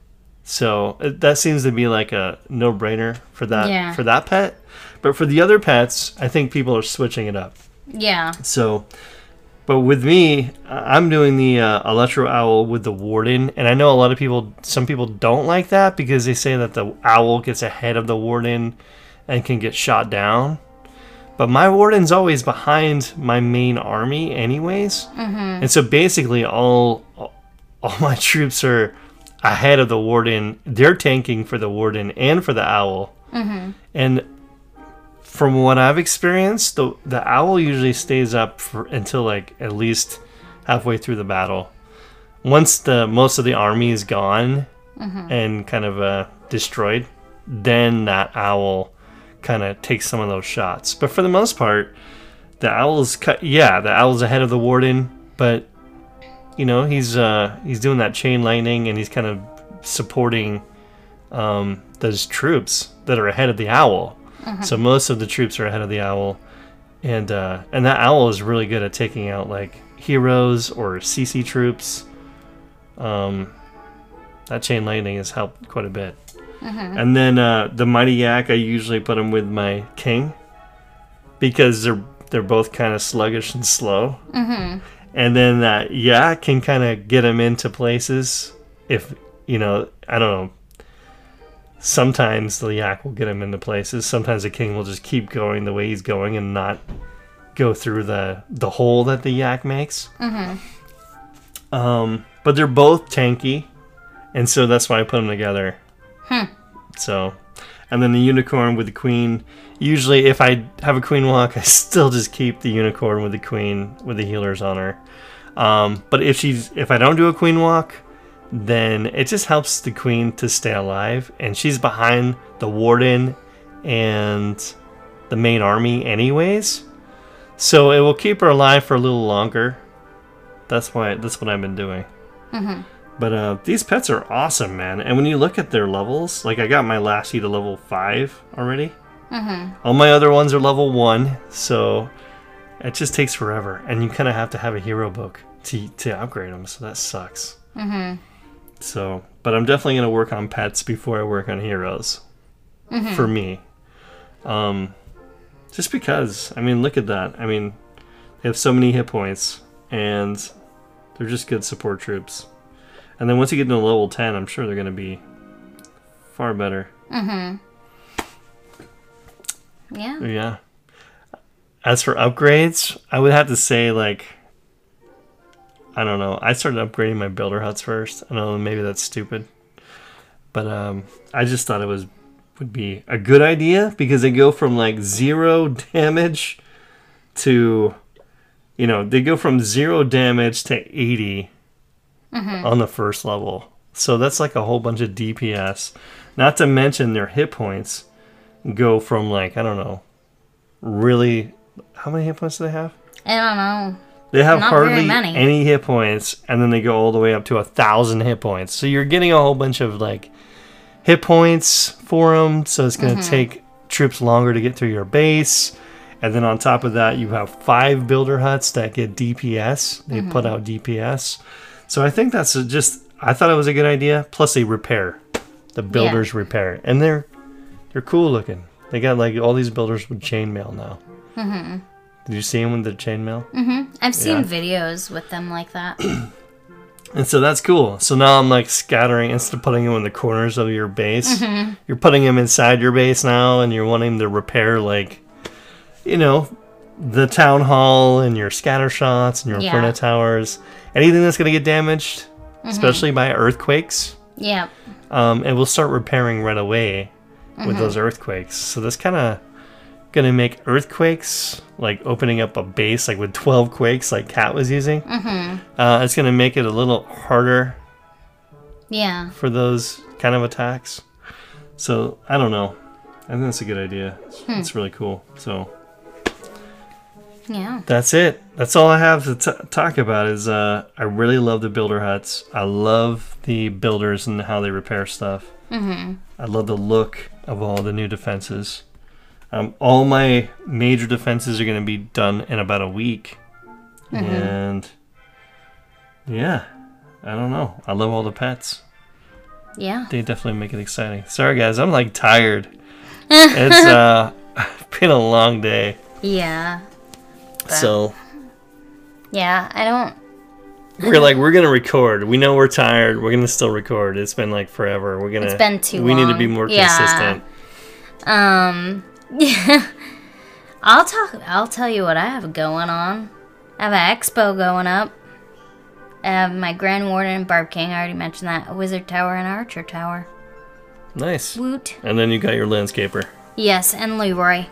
So uh, that seems to be like a no-brainer for that Yeah. for that pet. But for the other pets, I think people are switching it up. yeah. So, but with me, I'm doing the uh, Electro Owl with the Warden, and I know a lot of people, some people don't like that because they say that the owl gets ahead of the Warden and can get shot down. But my Warden's always behind my main army, anyways, mm-hmm. and so basically all all my troops are ahead of the Warden. They're tanking for the Warden and for the Owl, mm-hmm. and from what I've experienced, the the owl usually stays up for until like at least halfway through the battle. Once the most of the army is gone mm-hmm. and kind of uh, destroyed, then that owl kind of takes some of those shots. But for the most part, the owl's cut. Yeah, the owl's ahead of the warden, but you know he's uh, he's doing that chain lightning and he's kind of supporting um, those troops that are ahead of the owl. So most of the troops are ahead of the owl, and uh, and that owl is really good at taking out like heroes or CC troops. Um, that chain lightning has helped quite a bit. And then uh, the mighty yak, I usually put them with my king because they're they're both kind of sluggish and slow. Mm-hmm. And then that yak can kind of get him into places if you know I don't know sometimes the yak will get him into places. Sometimes the king will just keep going the way he's going and not go through the the hole that the yak makes. Um, but they're both tanky, and so that's why I put them together. So, and then the unicorn with the queen. Usually, if I have a queen walk, I still just keep the unicorn with the queen with the healers on her. Um, but if she's if I don't do a queen walk, then it just helps the queen to stay alive. And she's behind the warden and the main army, anyways. So it will keep her alive for a little longer. That's why. That's what I've been doing. But uh, these pets are awesome, man. And when you look at their levels, like I got my Lassie to level five already. All my other ones are level one, so it just takes forever, and you kind of have to have a hero book to to upgrade them. So that sucks. Mm-hmm. So, but I'm definitely gonna work on pets before I work on heroes. For me, um, just because. I mean, look at that. I mean, they have so many hit points, and they're just good support troops. And then once you get to level ten, I'm sure they're gonna be far better. Mhm. Yeah. Yeah. As for upgrades, I would have to say like I don't know. I started upgrading my builder huts first. I know maybe that's stupid. But um I just thought it was would be a good idea because they go from like 0 damage to you know, they go from 0 damage to 80 on the first level. So that's like a whole bunch of DPS. Not to mention their hit points go from like I don't know, really. How many hit points do they have? I don't know. They have Not hardly any hit points, and then they go all the way up to a thousand hit points. So you're getting a whole bunch of like hit points for them. So it's going to Mm-hmm. take troops longer to get through your base. And then on top of that, you have five builder huts that get DPS. They Mm-hmm. put out DPS. So I think that's just. I thought it was a good idea. Plus, they repair. The builders repair, and they're they're cool looking. They got like all these builders with chainmail now. Mm-hmm. Did you see them with the chainmail? Mhm. I've seen Yeah. videos with them like that. And so that's cool. So now I'm like scattering instead of putting them in the corners of your base, you're putting them inside your base now, and you're wanting to repair like, you know, the town hall and your scatter shots and your Yeah. inferno towers, anything that's gonna get damaged, especially by earthquakes. yeah. um, and we'll start repairing right away with those earthquakes. So that's kind of gonna make earthquakes like opening up a base like with 12 quakes like Cat was using. Mm-hmm. Uh, it's gonna make it a little harder Yeah. for those kind of attacks. So I don't know. I think that's a good idea. It's, it's really cool. So Yeah. that's it. That's all I have to t- talk about. Is uh, I really love the builder huts. I love the builders and how they repair stuff. Mm-hmm. I love the look of all the new defenses. Um, all my major defenses are going to be done in about a week, and yeah, I don't know. I love all the pets. Yeah. They definitely make it exciting. Sorry guys, I'm like tired. it's uh, been a long day, Yeah. So. Yeah. I don't. we're like we're gonna record we know we're tired we're gonna still record it's been like forever we're gonna It's been too we need to be more Yeah. consistent Um. Yeah. I'll talk. I'll tell you what I have going on. I have an expo going up. I have my Grand Warden and Barb King. I already mentioned that. A Wizard Tower and Archer Tower. nice Woot. and then you got your landscaper Yes, and Leroy.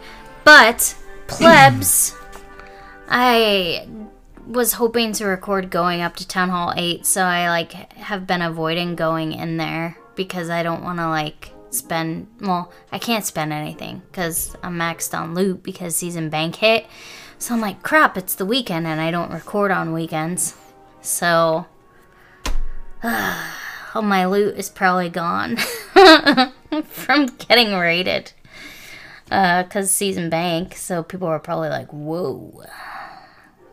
But plebs, I was hoping to record going up to Town Hall 8, so I like have been avoiding going in there because I don't want to like spend well, I can't spend anything cuz I'm maxed on loot because season bank hit. So I'm like, crap, it's the weekend and I don't record on weekends. So all my loot is probably gone from getting raided uh, because season bank. So people are probably like, "Whoa,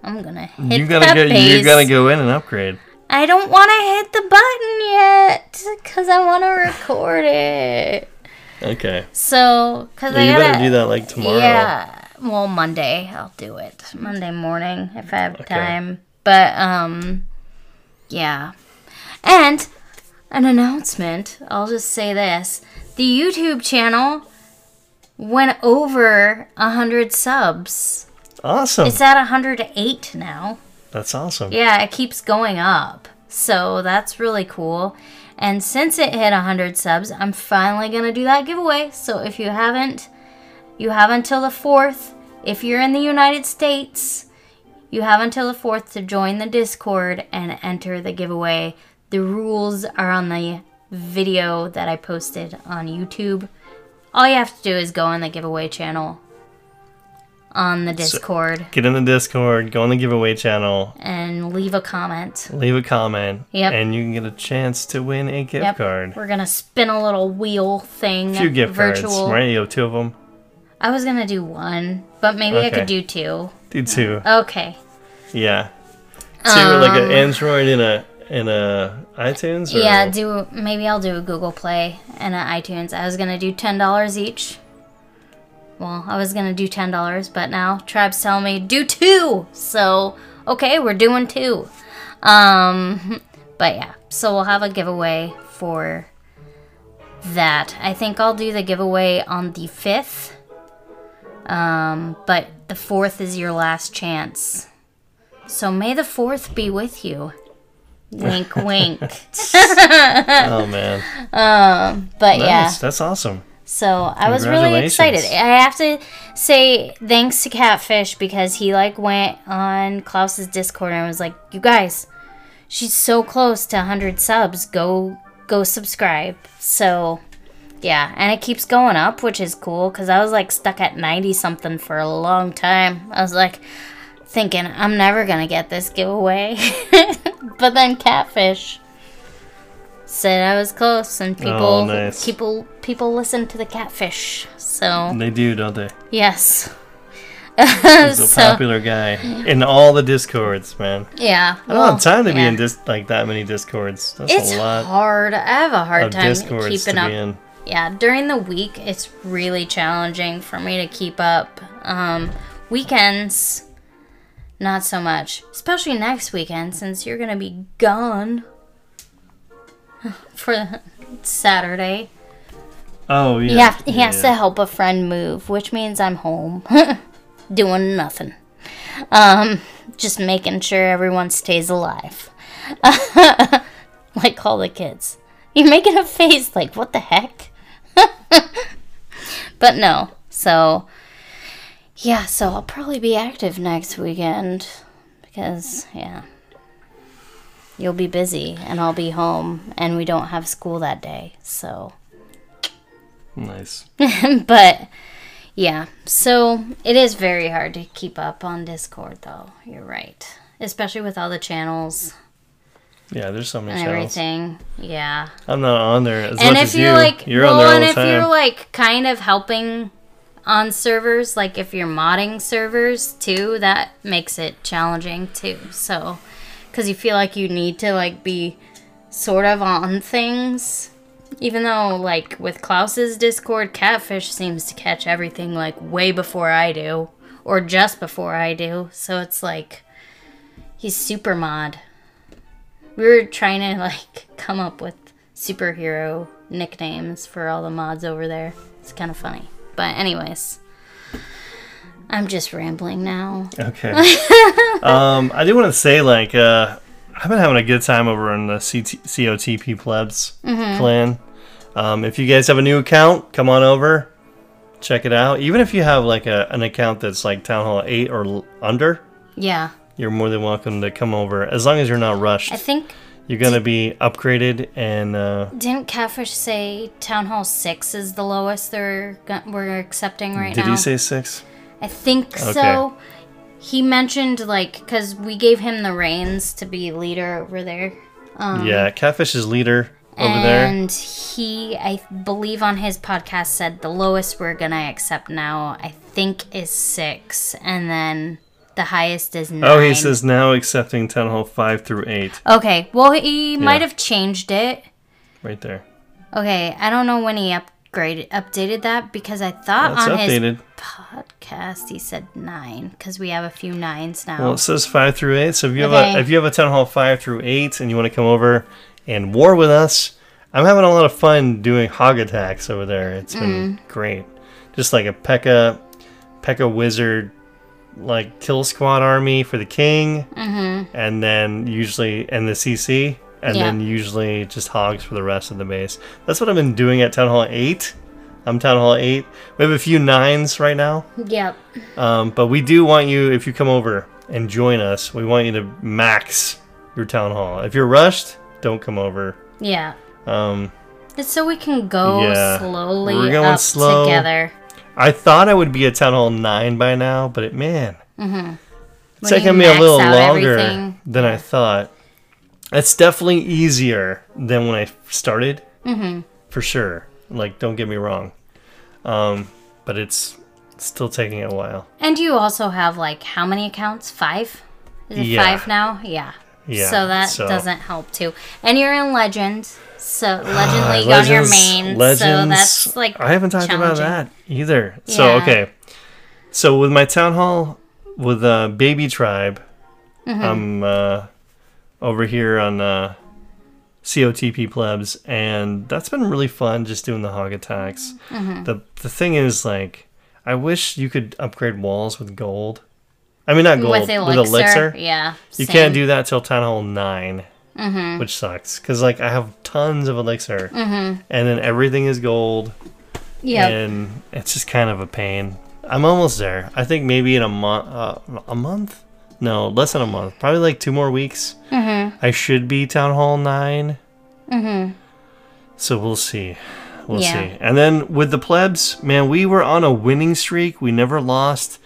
I'm gonna hit you gotta that get base." you gotta go in and upgrade I don't want to hit the button yet because I want to record it. okay So, because I you gotta better do that like tomorrow Yeah, well, Monday I'll do it. Monday morning if I have Okay. time. But um, yeah, and an announcement. I'll just say this: the YouTube channel went over a hundred subs. Awesome It's at 108 now. that's awesome Yeah, it keeps going up. So that's really cool. And since it hit 100 subs, I'm finally going to do that giveaway. So if you haven't, you have until the 4th. If you're in the United States, you have until the 4th to join the Discord and enter the giveaway. The rules are on the video that I posted on YouTube. All you have to do is go on the giveaway channel on the Discord Get in the Discord, go on the giveaway channel, and leave a comment. leave a comment, Yep. and you can get a chance to win a gift Yep. card. We're gonna spin a little wheel thing. A few gift virtual. cards, right? You have two of them. I was gonna do one, but maybe I could do two. Do two. Okay. Yeah. Two, like Um, an Android in a in a iTunes. Or Yeah, do maybe I'll do a Google Play and an iTunes. I was gonna do ten dollars each. Well, I was gonna do ten dollars, but now Tribe's tell me do two. So okay, we're doing two. Um, but yeah, so we'll have a giveaway for that. I think I'll do the giveaway on the fifth. Um, but the fourth is your last chance. So may the fourth be with you. Wink, wink. Oh man, Um, but yeah. That's awesome. So I was really excited. I have to say thanks to Catfish because he like went on Klaus's Discord and was like, "You guys, she's so close to 100 subs. Go go subscribe." So yeah, and it keeps going up, which is cool because I was like stuck at 90 something for a long time. I was like thinking I'm never gonna get this giveaway, but then Catfish said I was close, and people Oh, nice. people people listen to the catfish. So They do, don't they? yes, He's a so popular guy in all the discords, man. yeah. I don't have time to be in dis- like that many discords. That's It's a lot hard. I have a hard time keeping up. Yeah, during the week, it's really challenging for me to keep up. Um, weekends, not so much. Especially next weekend, since you're gonna be gone for Saturday. Oh yeah. He, have, he yeah. has to help a friend move, which means I'm home doing nothing. Um, just making sure everyone stays alive. like all the kids. You're making a face like, what the heck? but no. So, yeah, so I'll probably be active next weekend because, yeah. You'll be busy and I'll be home and we don't have school that day. So, Nice. but yeah, so it is very hard to keep up on Discord, though. You're right, especially with all the channels Yeah, there's so many and channels. everything. Yeah, I'm not on there as and much as you. like, you're well, on there all and the if you're like kind of helping on servers, like if you're modding servers too, that makes it challenging too. So, because you feel like you need to like be sort of on things. Even though, like, with Klaus's Discord, Catfish seems to catch everything, like, way before I do. Or just before I do. So it's like, he's super mod. We were trying to, like, come up with superhero nicknames for all the mods over there. It's kind of funny. But, anyways, I'm just rambling now. Okay. um, I do want to say, like, uh, I've been having a good time over in the CT- COTP plebs Mm-hmm. clan. Um, if you guys have a new account, come on over, check it out. Even if you have like a, an account that's like Town Hall eight or l- under, Yeah. you're more than welcome to come over. As long as you're not rushed, I think, you're gonna be upgraded and uh, didn't Catfish say Town Hall 6 is the lowest they're, we're accepting right did now? Did he say six? I think so. He mentioned like because we gave him the reins to be leader over there. Um, yeah, Catfish is leader over there. and he, I believe, on his podcast said the lowest we're gonna accept now, I think, is six, and then the highest is nine. Oh, he says now accepting Town Hall five through eight, Okay, well, he might have changed it. right there. Okay, I don't know when he upgraded, updated that because I thought That's on his updated. podcast he said nine because we have a few nines now. Well, it says five through eight. So if you have a if you have a town hall five through eight and you want to come over and war with us, I'm having a lot of fun doing hog attacks over there. It's been Mm. great. Just like a P.E.K.K.A. P.E.K.K.A. wizard like kill squad army for the king, mm-hmm. and then usually and the CC, and Yeah. then usually just hogs for the rest of the base. That's what I've been doing at Town Hall eight. I'm Town Hall eight. We have a few nines right now. yep. Um, but we do want you, if you come over and join us, we want you to max your town hall. If you're rushed, don't come over. Yeah. Um, It's so we can go Yeah. slowly We're going up slow. together. I thought I would be at Town Hall 9 by now, but it, man, When it's taking me a little longer everything. than I thought. It's definitely easier than when I started, mm-hmm. for sure. Like, don't get me wrong. Um, but it's still taking a while. And you also have like how many accounts? Five? Is it Yeah. five now? Yeah. Yeah, So that so- doesn't help too. And you're in Legends. So Legend League Legends, on your main. Legends, so that's like I haven't talked about that either. Yeah. So okay, so with my town hall with uh, Baby Tribe, Mm-hmm. I'm uh, over here on uh, COTP plebs, and that's been really fun just doing the hog attacks. Mm-hmm. The the thing is like, I wish you could upgrade walls with gold. I mean not gold with with elixir. elixir. Yeah. You same. can't do that till Town Hall 9, which sucks. Because, like, I have tons of elixir, and then everything is gold, Yep. and it's just kind of a pain. I'm almost there. I think maybe in a month. Uh, a month? No, less than a month. Probably like two more weeks. Mm-hmm. I should be Town Hall 9. Mm-hmm. So we'll see. We'll Yeah. see. And then with the plebs, man, we were on a winning streak. We never lost.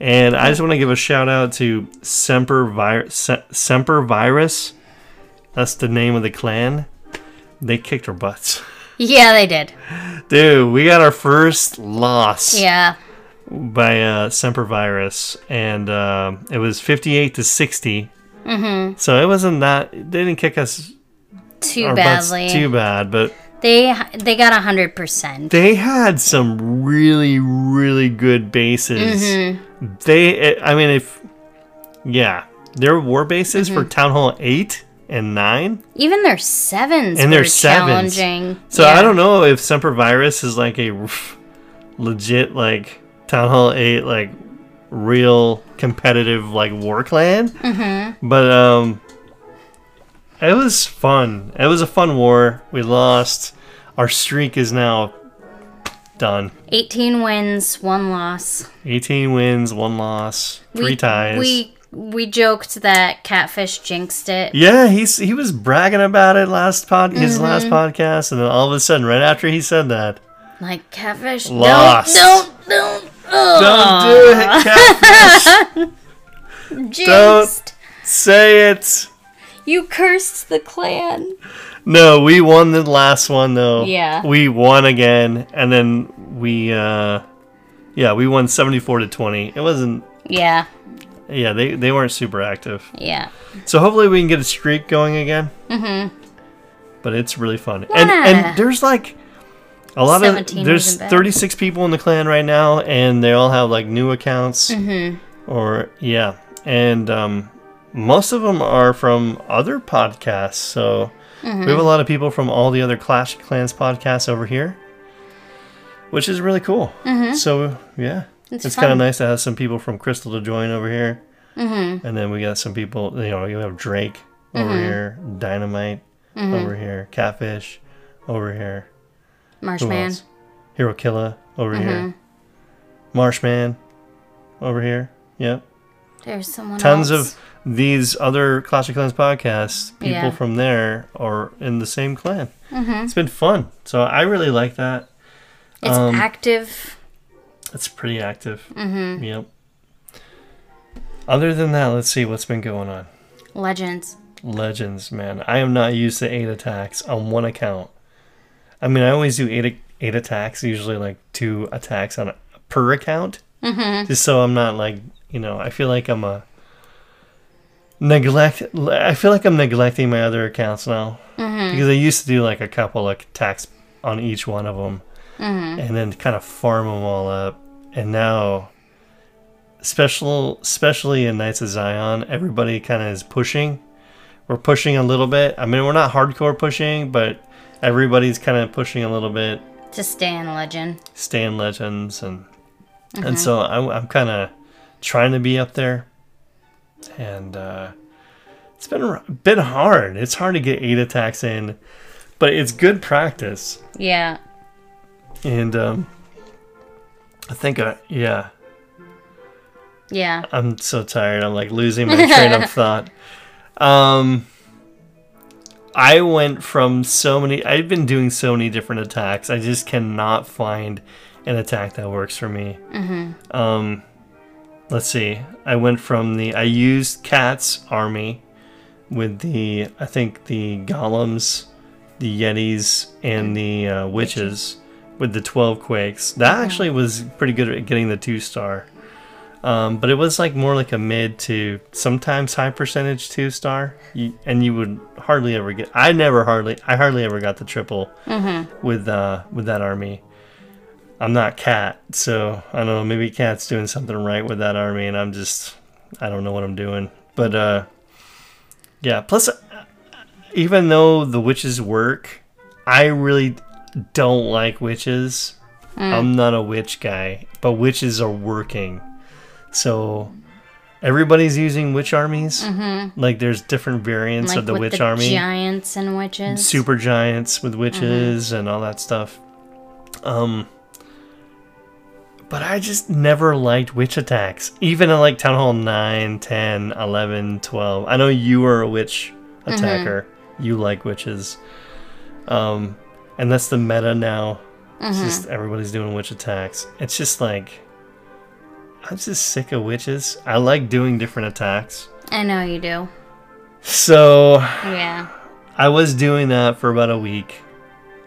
And I just want to give a shout out to Semper, Vi- Se- Semper Virus. That's the name of the clan. They kicked our butts. Yeah, they did. Dude, we got our first loss Yeah. By uh, Semper Virus, and uh, it was 58 to 60. Mm-hmm. So it wasn't that. They didn't kick us Too badly. too bad, but They they got a hundred percent. they had some really really good bases Mm-hmm. they i mean if yeah their war bases Mm-hmm. for town hall 8 and 9 Even their sevens And their sevens. challenging. so Yeah. i don't know if semper virus is like a legit like town hall 8 like real competitive like war clan mm-hmm. but um it was fun it was a fun war we lost our streak is now done 18 wins, one loss. 18 wins, one loss, three we, ties. We we joked that Catfish jinxed it. yeah, he's he was bragging about it last pod his Mm-hmm. last podcast, and then all of a sudden, right after he said that, Like Catfish, Lost. don't, don't, don't, don't do it, Catfish. Don't say it. You cursed the clan. No, we won the last one though. Yeah. we won again, and then we, uh yeah, we won seventy four to twenty. It wasn't. Yeah, Yeah, they they weren't super active. yeah. So hopefully we can get a streak going again. Mm-hmm. But it's really fun, and and there's like a lot of there's 36 people in the clan right now, and they all have like new accounts, Mm-hmm. or yeah, and um, most of them are from other podcasts. So we Mm-hmm. have a lot of people from all the other Clash Clans podcasts over here, which is really cool. So yeah, Mm-hmm. It's it's, kind of nice to have some people from Crystal to join over here. Mm-hmm. And then we got some people, you know, you have Drake over Mm-hmm. here, Dynamite over here, Catfish over here, Marshman. Hero Killer over Mm-hmm. here, Marshman over here. Yep. There's someone Tons else. of these other Clash of Clans podcasts, people Yeah. from there are in the same clan. Mm-hmm. It's been fun. So I really like that. It's um, active. It's pretty active. Mm-hmm. Yep. Other than that, let's see what's been going on. Legends. Legends, man. I am not used to eight attacks on one account. I mean, I always do eight eight attacks, usually like two attacks on a, per account, mm-hmm. just so I'm not like you know. I feel like I'm a neglect. I feel like I'm neglecting my other accounts now because I used to do like a couple like attacks on each one of them, and then kind of farm them all up. And now, special, especially in Knights of Zion, everybody kind of is pushing we're pushing a little bit. I mean, we're not hardcore pushing, but everybody's kind of pushing a little bit. To stay in Legend. Stay in legends, and and so I'm, I'm kind of trying to be up there, and uh, it's been a- been hard. It's hard to get eight attacks in, but it's good practice. Yeah. And um, I think, I yeah, Yeah. I'm so tired. I'm like losing my train of thought. Um, I went from so many. I've been doing so many different attacks. I just cannot find an attack that works for me. Mm-hmm. Um, let's see. I went from the. I used Cat's army with the. I think the golems, the yetis, and the uh, witches with the twelve quakes. That actually was pretty good at getting the two star. Um, but it was like more like a mid to sometimes high percentage two star, you, and you would hardly ever get. I never hardly, I hardly ever got the triple with uh, with that army. I'm not cat, so I don't know. Maybe cat's doing something right with that army, and I'm just, I don't know what I'm doing. But uh, yeah. Plus, uh, even though the witches work, I really don't like witches. I'm not a witch guy, but witches are working. So everybody's using witch armies. Like there's different variants like of the with witch the army, giants and witches. super giants with witches and all that stuff. Um, but I just never liked witch attacks. Even in like Town Hall 9, 10, 11, 12. I know you are a witch attacker. You like witches. Um, and that's the meta now. It's just everybody's doing witch attacks. It's just like I'm just sick of witches. I like doing different attacks. I know you do. So Yeah. I was doing that for about a week,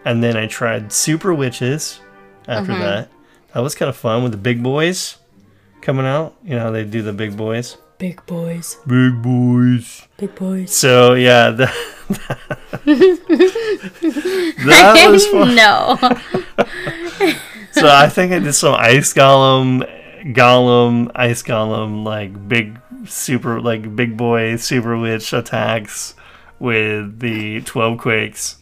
and then I tried Super Witches after Mm-hmm. that. That was kind of fun with the big boys coming out. You know how they do the big boys. Big boys. Big boys. Big boys. So yeah, that, that was fun. no. So I think I did some ice golem, golem, ice golem, like big super, like big boy super witch attacks with the twelve quakes,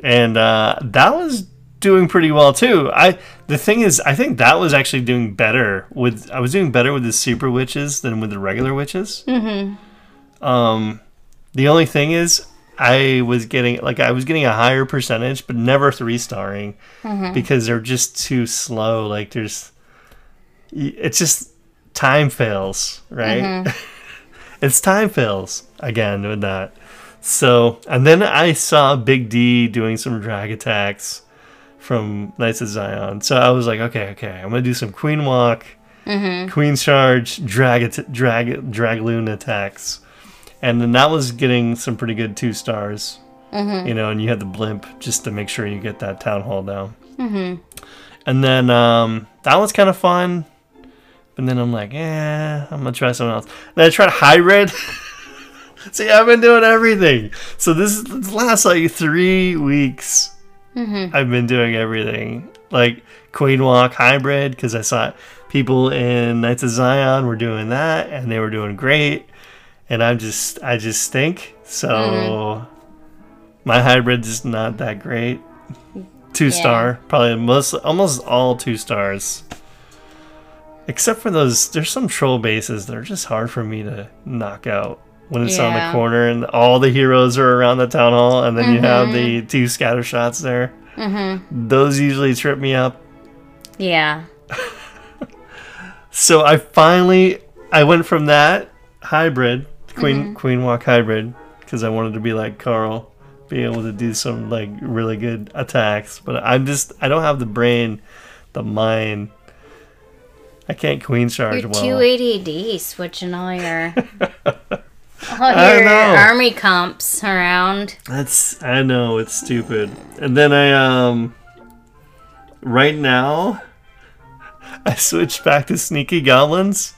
and uh, that was doing pretty well too. I the thing is, I think that was actually doing better with. I was doing better with the super witches than with the regular witches. Mm-hmm. Um, the only thing is. I was getting like I was getting a higher percentage, but never three starring because they're just too slow. Like there's, it's just time fails, right? Mm-hmm. it's time fails again with that. So and then I saw Big D doing some drag attacks from Knights of Zion. So I was like, okay, okay, I'm gonna do some Queen Walk, mm-hmm. Queen Charge, drag at- drag dragloon attacks, and then that was getting some pretty good two stars. Mm-hmm. You know, and you had the blimp just to make sure you get that town hall down. And then um, that was kind of fun. But then I'm like, eh, I'm gonna try something else. Then I tried hybrid. See, I've been doing everything. So this, is- this last like three weeks, I've been doing everything. Like Queen Walk hybrid because I saw people in Knights of Zion were doing that and they were doing great. And I'm just, I just stink. So my hybrid is not that great. Two star, probably most, almost all two stars. Except for those, there's some troll bases that are just hard for me to knock out when it's on the corner and all the heroes are around the town hall, and then you have the mm-hmm. two scatter shots there. Mm-hmm. Those usually trip me up. Yeah. So I finally I went from that hybrid queen mm-hmm. queen walk hybrid because I wanted to be like Carl, be able to do some like really good attacks. But I'm just I don't have the brain, the mind. I can't queen charge You're well. too ADD switching all your all I your army comps around. That's I know it's stupid. And then I um right now I switched back to sneaky goblins.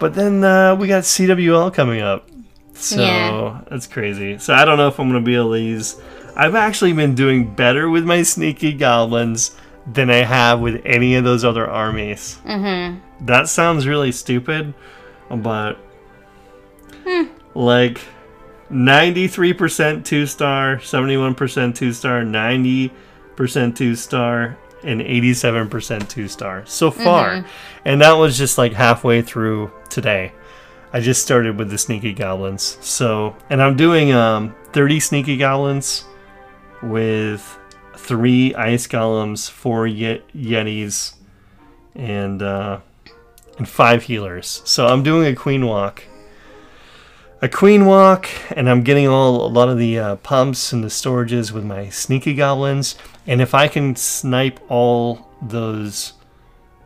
But then uh, we got CWL coming up. So Yeah. that's crazy. So I don't know if I'm gonna be able to use I've actually been doing better with my sneaky goblins than I have with any of those other armies. Mm-hmm. That sounds really stupid, but like 93% two star, 71% two star, 90% two star, and 87% two star so far. And that was just like halfway through today. I just started with the sneaky goblins. So, and I'm doing um 30 sneaky goblins with three ice golems, four ye- yetis, and uh and five healers. So I'm doing a queen walk. a queen walk, and I'm getting all a lot of the uh, pumps and the storages with my sneaky goblins. And if I can snipe all those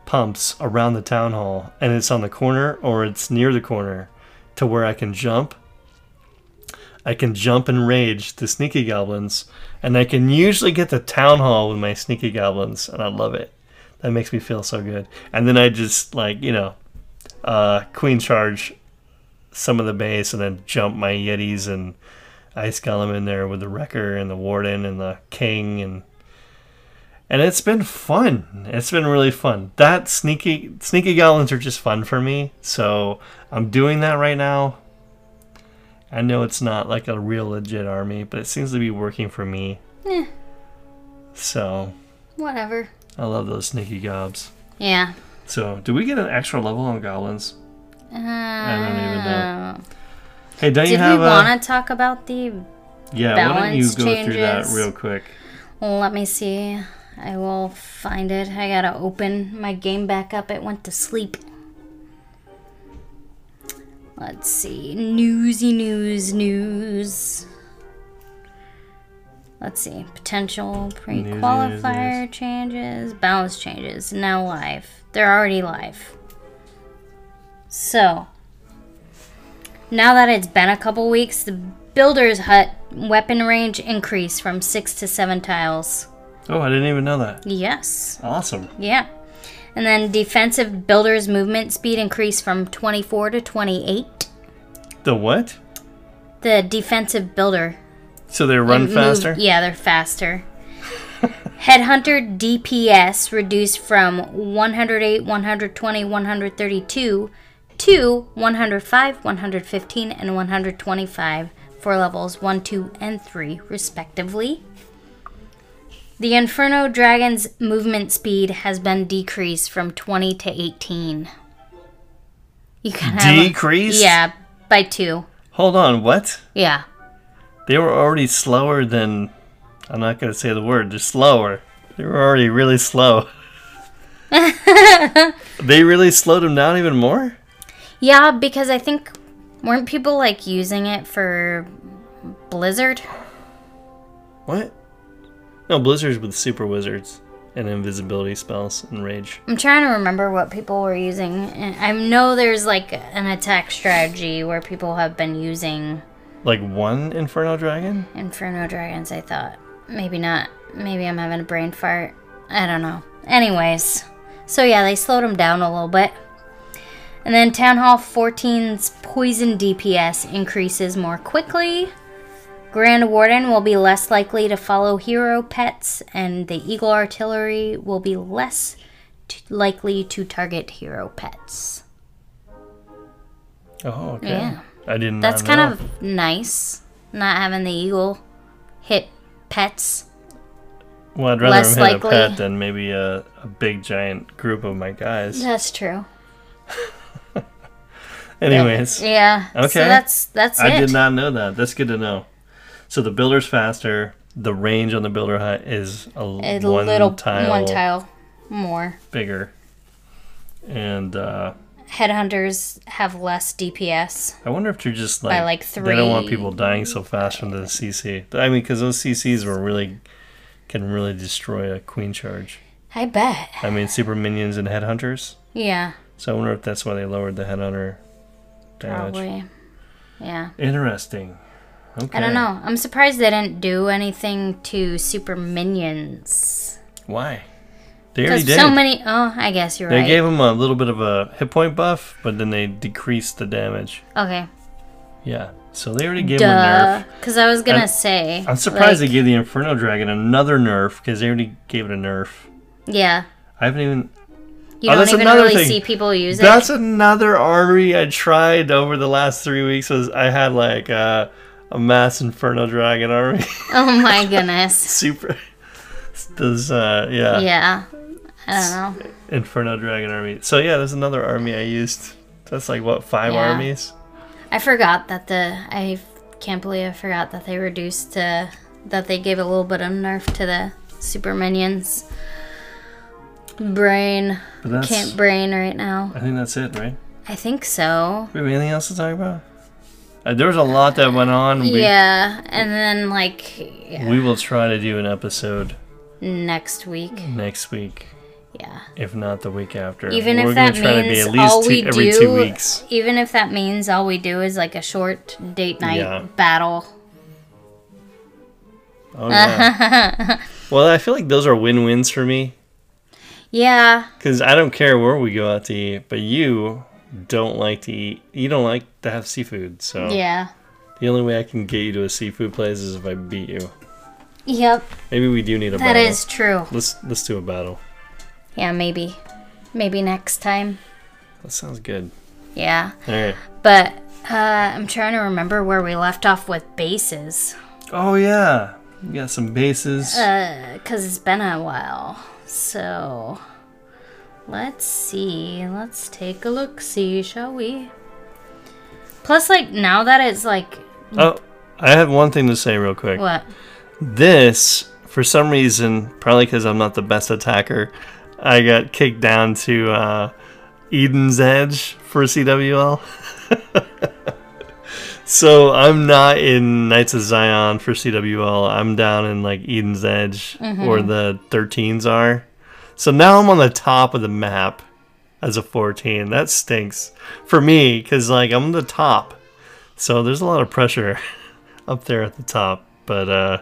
pumps around the town hall, and it's on the corner or it's near the corner, to where I can jump, I can jump and rage the sneaky goblins, and I can usually get the town hall with my sneaky goblins, and I love it. That makes me feel so good. And then I just like you know, uh, queen charge some of the base, and then jump my yetis and ice golem in there with the wrecker and the warden and the king and. And it's been fun. It's been really fun. That sneaky sneaky goblins are just fun for me. So I'm doing that right now. I know it's not like a real legit army, but it seems to be working for me. Eh, So whatever. I love those sneaky gobs. Yeah. So do we get an extra level on goblins? Uh, don't even know. Hey, don't you have? Did we want to talk about the? yeah, why don't you balance go through that real quick? Let me see. I will find it. I gotta open my game back up. It went to sleep. Let's see. Newsy news news. Let's see. Potential pre qualifier news, changes. Balance changes. Now live. They're already live. So, now that it's been a couple weeks, the Builder's Hut weapon range increased from 6 to 7 tiles. Oh, I didn't even know that. Yes. Awesome. Yeah. And then defensive builder's movement speed increased from 24 to 28. The what? The defensive builder. So they run faster? yeah, they're faster. Headhunter DPS reduced from 108, 120, 132 to 105, 115, and 125 for levels 1, 2, and 3, respectively. The Inferno Dragon's movement speed has been decreased from 20 to 18. You can Decreased? yeah, by 2. Hold on, what? Yeah. They were already slower than. I'm not going to say the word, they're slower. They were already really slow. they really slowed them down even more? Yeah, because I think weren't people like using it for Blizzard? What? No, Blizzard's with super wizards and invisibility spells and rage. I'm trying to remember what people were using. I know there's like an attack strategy where people have been using Like one Inferno Dragon? Inferno Dragons, I thought. Maybe not. Maybe I'm having a brain fart. I don't know. Anyways, so yeah, they slowed them down a little bit. And then Town Hall 14's poison DPS increases more quickly. Grand Warden will be less likely to follow hero pets, and the Eagle Artillery will be less t- likely to target hero pets. Oh, okay. Yeah. I didn't That's know. kind of nice, not having the Eagle hit pets. Well, I'd rather less hit likely. a pet than maybe a, a big giant group of my guys. That's true. Anyways, Yeah. Okay. So that's that's I it. did not know that. That's good to know. So the builder's faster. The range on the builder hut is a, a one little tile one tile more. bigger. And uh, Headhunters have less DPS. I wonder if they're just like, like, they don't want people dying so fast from the CC. I mean, because those CCs were really can really destroy a queen charge. I bet. I mean, super minions and headhunters. Yeah, So I wonder if that's why they lowered the headhunter damage. probably. Yeah. Interesting. Okay. I don't know. I'm surprised they didn't do anything to super minions. Why? They already did. so many. Oh, I guess you're They right. They gave him a little bit of a hit point buff, but then they decreased the damage. okay. Yeah. So they already gave him a Duh. nerf. Because I was gonna I'm- say. I'm surprised like, they gave the Inferno Dragon another nerf because they already gave it a nerf. Yeah. I haven't even. You Oh, don't even really thing. see people use it. That's another artery I tried over the last three weeks. Was I had like uh, a mass Inferno Dragon army, Oh my goodness. super. Does uh yeah, Yeah. I don't know. Inferno Dragon army. So yeah, there's another army I used. That's like what five Yeah. armies? I forgot that the I can't believe I forgot that they reduced to that they gave a little bit of nerf to the super minions. Brain But that's. can't brain right now. I think that's it, right? I think so. We have anything else to talk about? Uh, there was a lot that went on. We, yeah, and then like yeah, we will try to do an episode next week. next week, Yeah. if not the week after. Even We're if that try to be means at least all two, we every do, two weeks. even if that means all we do is like a short date night Yeah. battle. Oh yeah. well, I feel like those are win-wins for me Yeah, because I don't care where we go out to eat, but you don't like to eat. You don't like to have seafood, so yeah, the only way I can get you to a seafood place is if I beat you. yep. Maybe we do need a That battle. is true. Let's let's do a battle. Yeah, maybe, maybe next time. That sounds good. Yeah, All right. but uh, I'm trying to remember where we left off with bases. Oh yeah, we got some bases. Uh, cause it's been a while. So let's see. Let's take a look. See, shall we? Plus, like now that it's like oh, I have one thing to say real quick. what? This, for some reason, probably because I'm not the best attacker, I got kicked down to uh, Eden's Edge for CWL. so I'm not in Knights of Zion for CWL. I'm down in like Eden's Edge, where the 13s are. So now I'm on the top of the map as a 14. That stinks for me because like I'm the top. So there's a lot of pressure up there at the top. But uh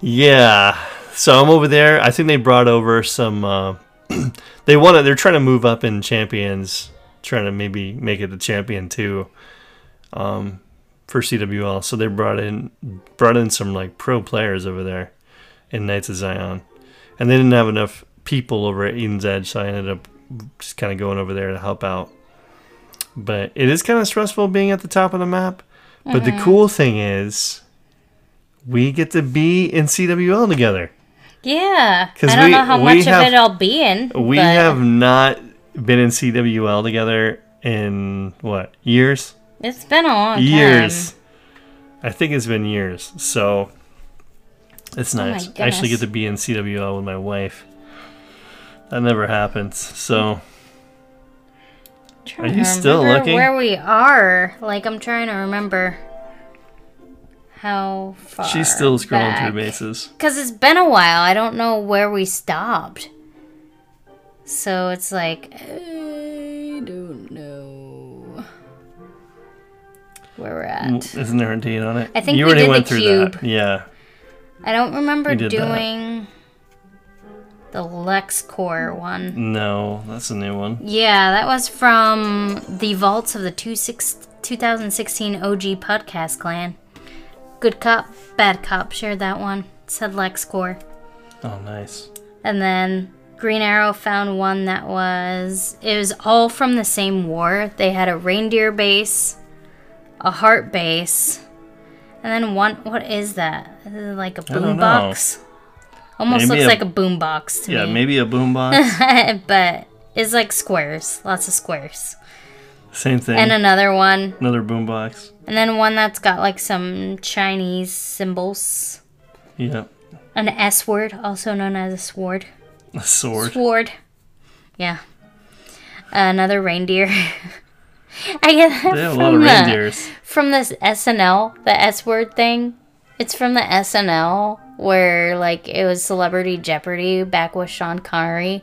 yeah. So I'm over there. I think they brought over some uh they want to they're trying to move up in champions, trying to maybe make it a champion too. Um for CWL. So they brought in brought in some like pro players over there in Knights of Zion. And they didn't have enough people over at Eden's Edge, so I ended up just kind of going over there to help out. But it is kind of stressful being at the top of the map. But the mm-hmm. cool thing is, we get to be in CWL together. Yeah, I don't we- know how much have- of it I'll be in. We but have not been in CWL together in what years? It's been a long time. Years. I think it's been years. So it's Oh nice. I actually get to be in CWL with my wife. That never happens. So mm. Are you still looking? Where we are? Like I'm trying to remember how far. she's still scrolling back. through bases. Because it's been a while. I don't know where we stopped. So it's like, I don't know where we're at. Isn't there a date on it? I think you we already did went the through cube. that. Yeah. I don't remember did that. doing the LexCore one. No, that's a new one. Yeah, that was from the vaults of the 26 2016 OG podcast clan. Good cop, bad cop shared that one. Said LexCore. Oh, nice. And then Green Arrow found one that was it was all from the same war. They had a reindeer base, a heart base, and then one what is that? Is it like a boombox? Almost Maybe looks a- like a boombox to Yeah, me. Yeah, maybe a boombox. but it's like squares, lots of squares. Same thing. And another one, Another boombox. and then one that's got like some Chinese symbols. Yeah. An S word, also known as a sword. A sword. Sword. Yeah. Another reindeer. I get that They have a from lot of the, reindeers. from this SNL, the S word thing. It's from the SNL where like it was Celebrity Jeopardy back with Sean Connery.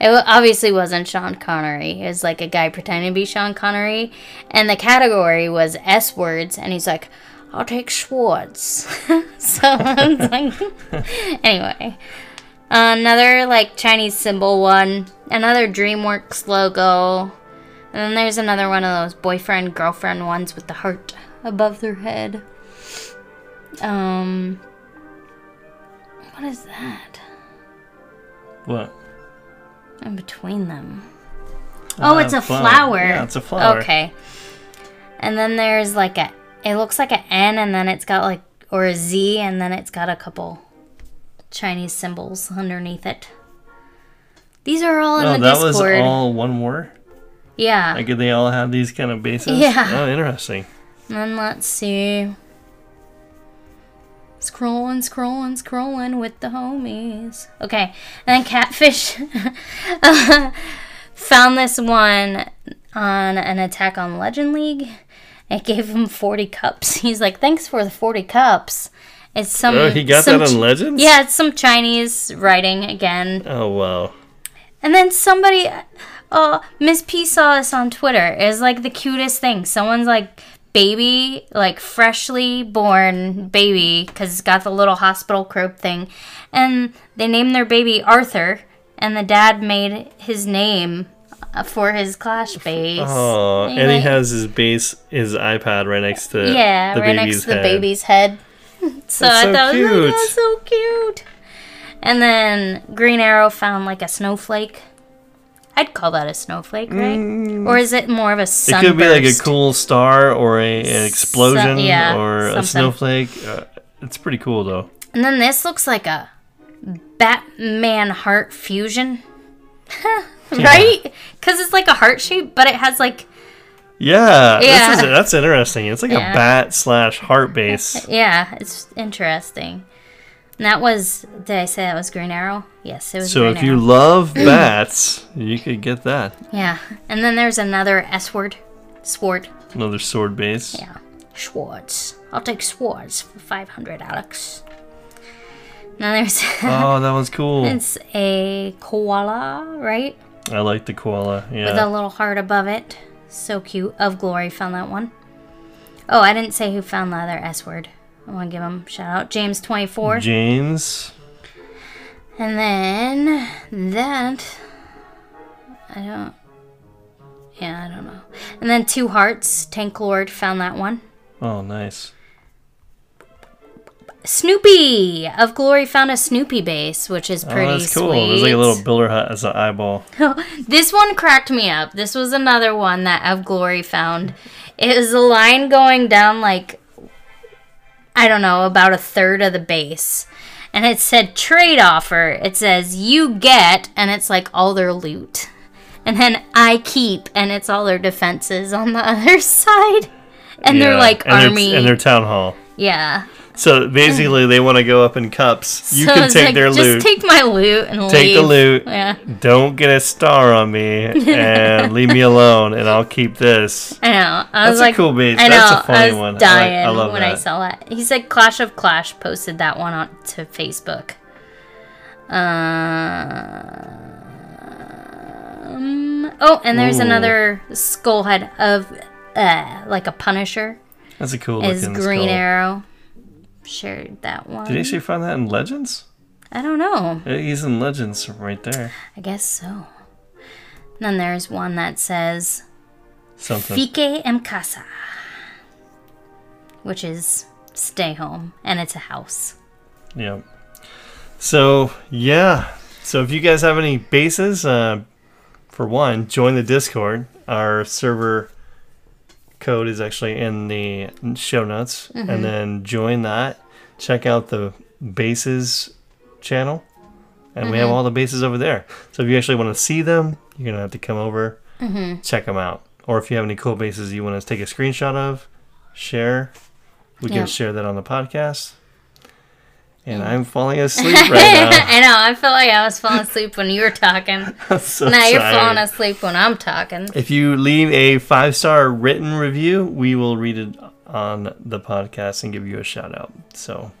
It obviously wasn't Sean Connery. It was like a guy pretending to be Sean Connery, and the category was S words, and he's like, "I'll take Schwartz." so like, anyway, another like Chinese symbol one, another DreamWorks logo, and then there's another one of those boyfriend girlfriend ones with the heart above their head. Um, what is that What? in between them? Oh, Uh, it's a flower. Yeah, it's a flower. Okay. And then there's like a, it looks like an N, and then it's got like, or a Z, and then it's got a couple Chinese symbols underneath it. These are all in Oh, the that was Discord. all one war? Yeah. Like, they all have these kind of bases? Yeah. Oh, interesting. And let's see. Scrolling, scrolling, scrolling with the homies. Okay, and then Catfish found this one on an Attack on Legend League, It gave him 40 cups. He's like, thanks for the 40 cups. It's some. Oh, he got some that on Legends? Yeah, it's some Chinese writing again. Oh wow. And then somebody, uh, Miss P saw this on Twitter. It's like the cutest thing. Someone's like baby, like freshly born baby, because it's got the little hospital croak thing, and they named their baby Arthur, and the dad made his name uh, for his Clash base. Oh, And and he has his base, his iPad right next to yeah, the right baby's next to the head. baby's head. So That's I so thought, was cute. like, that's so cute. And then Green Arrow found like a snowflake. I'd call that a snowflake, right? Or is it more of a Mm. It could be like a cool star or a, an explosion yeah, or a snowflake. Uh, it's pretty cool though. And then this looks like a Batman heart fusion. right? Because it's like a heart shape, but it has like, Yeah, Yeah. This is, that's interesting. It's like Yeah. a bat slash heart base. yeah, it's interesting. And that was, did I say that was Green Arrow? Yes, it was So Green if you love bats, you could get that. yeah. And then there's another S word. Sword. Another sword base. Yeah. Schwartz. I'll take Schwartz for 500, Alex. Now there's, Oh, that was cool. it's a koala, right? I like the koala. Yeah. With a little heart above it. So cute. Of Glory found that one. Oh, I didn't say who found the other S word. I want to give him a shout out. James24. James. and then that. I don't. Yeah, I don't know. And then Two Hearts. Tank Lord found that one. Oh, nice. Snoopy of Glory found a Snoopy base, which is pretty oh, that's cool. sweet. There's like a little builder hut as an eyeball. This one cracked me up. This was another one that Of Glory found. It was a line going down like I don't know, about a third of the base. And it said trade offer. It says you get and it's like all their loot. And then I keep and it's all their defenses on the other side. And they're like and army. and their town hall. yeah. So basically, they want to go up in cups. You So can take like, their just loot. take my loot and leave. Take leave. the loot. Yeah. Don't get a star on me and leave me alone, and I'll keep this. I know. I That's was a like, cool base. I know. That's a funny I was one. I like- dying I when I saw that. He said Clash of Clash posted that one on to Facebook. Um, oh, and there's Ooh. another skull head of uh, like a Punisher. That's a cool Is Green skull. Arrow. Shared that one. Did you actually find that in Legends? I don't know. He's in Legends right there. I guess so. then there's one that says Something. Fique em casa, which is stay home, and it's a house. Yep. So yeah. So if you guys have any bases, uh, for one, join the Discord. Our server code is actually in the show notes, and mm-hmm. then join that. Check out the bases channel, and we have mm-hmm. all the bases over there. So if you actually want to see them, you're gonna have to come over, mm-hmm. check them out. Or if you have any cool bases you want to take a screenshot of, share. We Yeah. can share that on the podcast. And I'm falling asleep right now. I know. I felt like I was falling asleep when you were talking. So now you're falling asleep when I'm talking. If you leave a five star written review, we will read it on the podcast and give you a shout out. So,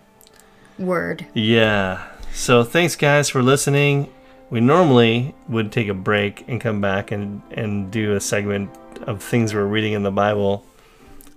Word. yeah. So, thanks guys for listening. We normally would take a break and come back and, and do a segment of things we're reading in the Bible.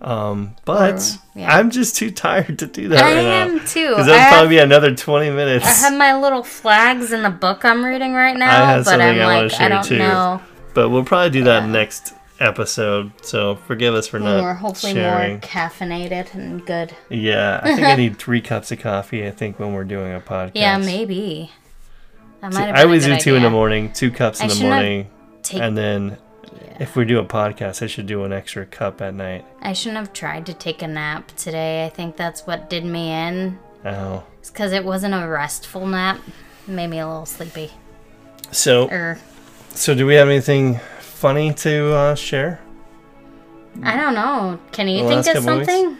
Um, but Or- yeah. I'm just too tired to do that I right now. am too. Because have, probably be another 20 minutes. I have my little flags in the book I'm reading right I now, but I'm I like, I don't too. know. But we'll probably do that Yeah. next episode. So forgive us for not More, hopefully sharing. more caffeinated and good. Yeah, I think I need three cups of coffee. I think when we're doing a podcast. Yeah, maybe. That might have I always do good two in the morning, two cups I in the morning, Take, and then yeah. if we do a podcast, I should do an extra cup at night. I shouldn't have tried to take a nap today. I think that's what did me in. Oh, It's because it wasn't a restful nap. It made me a little sleepy. so Or so do we have anything funny to uh, share? I don't know. Can you think of couple weeks? something?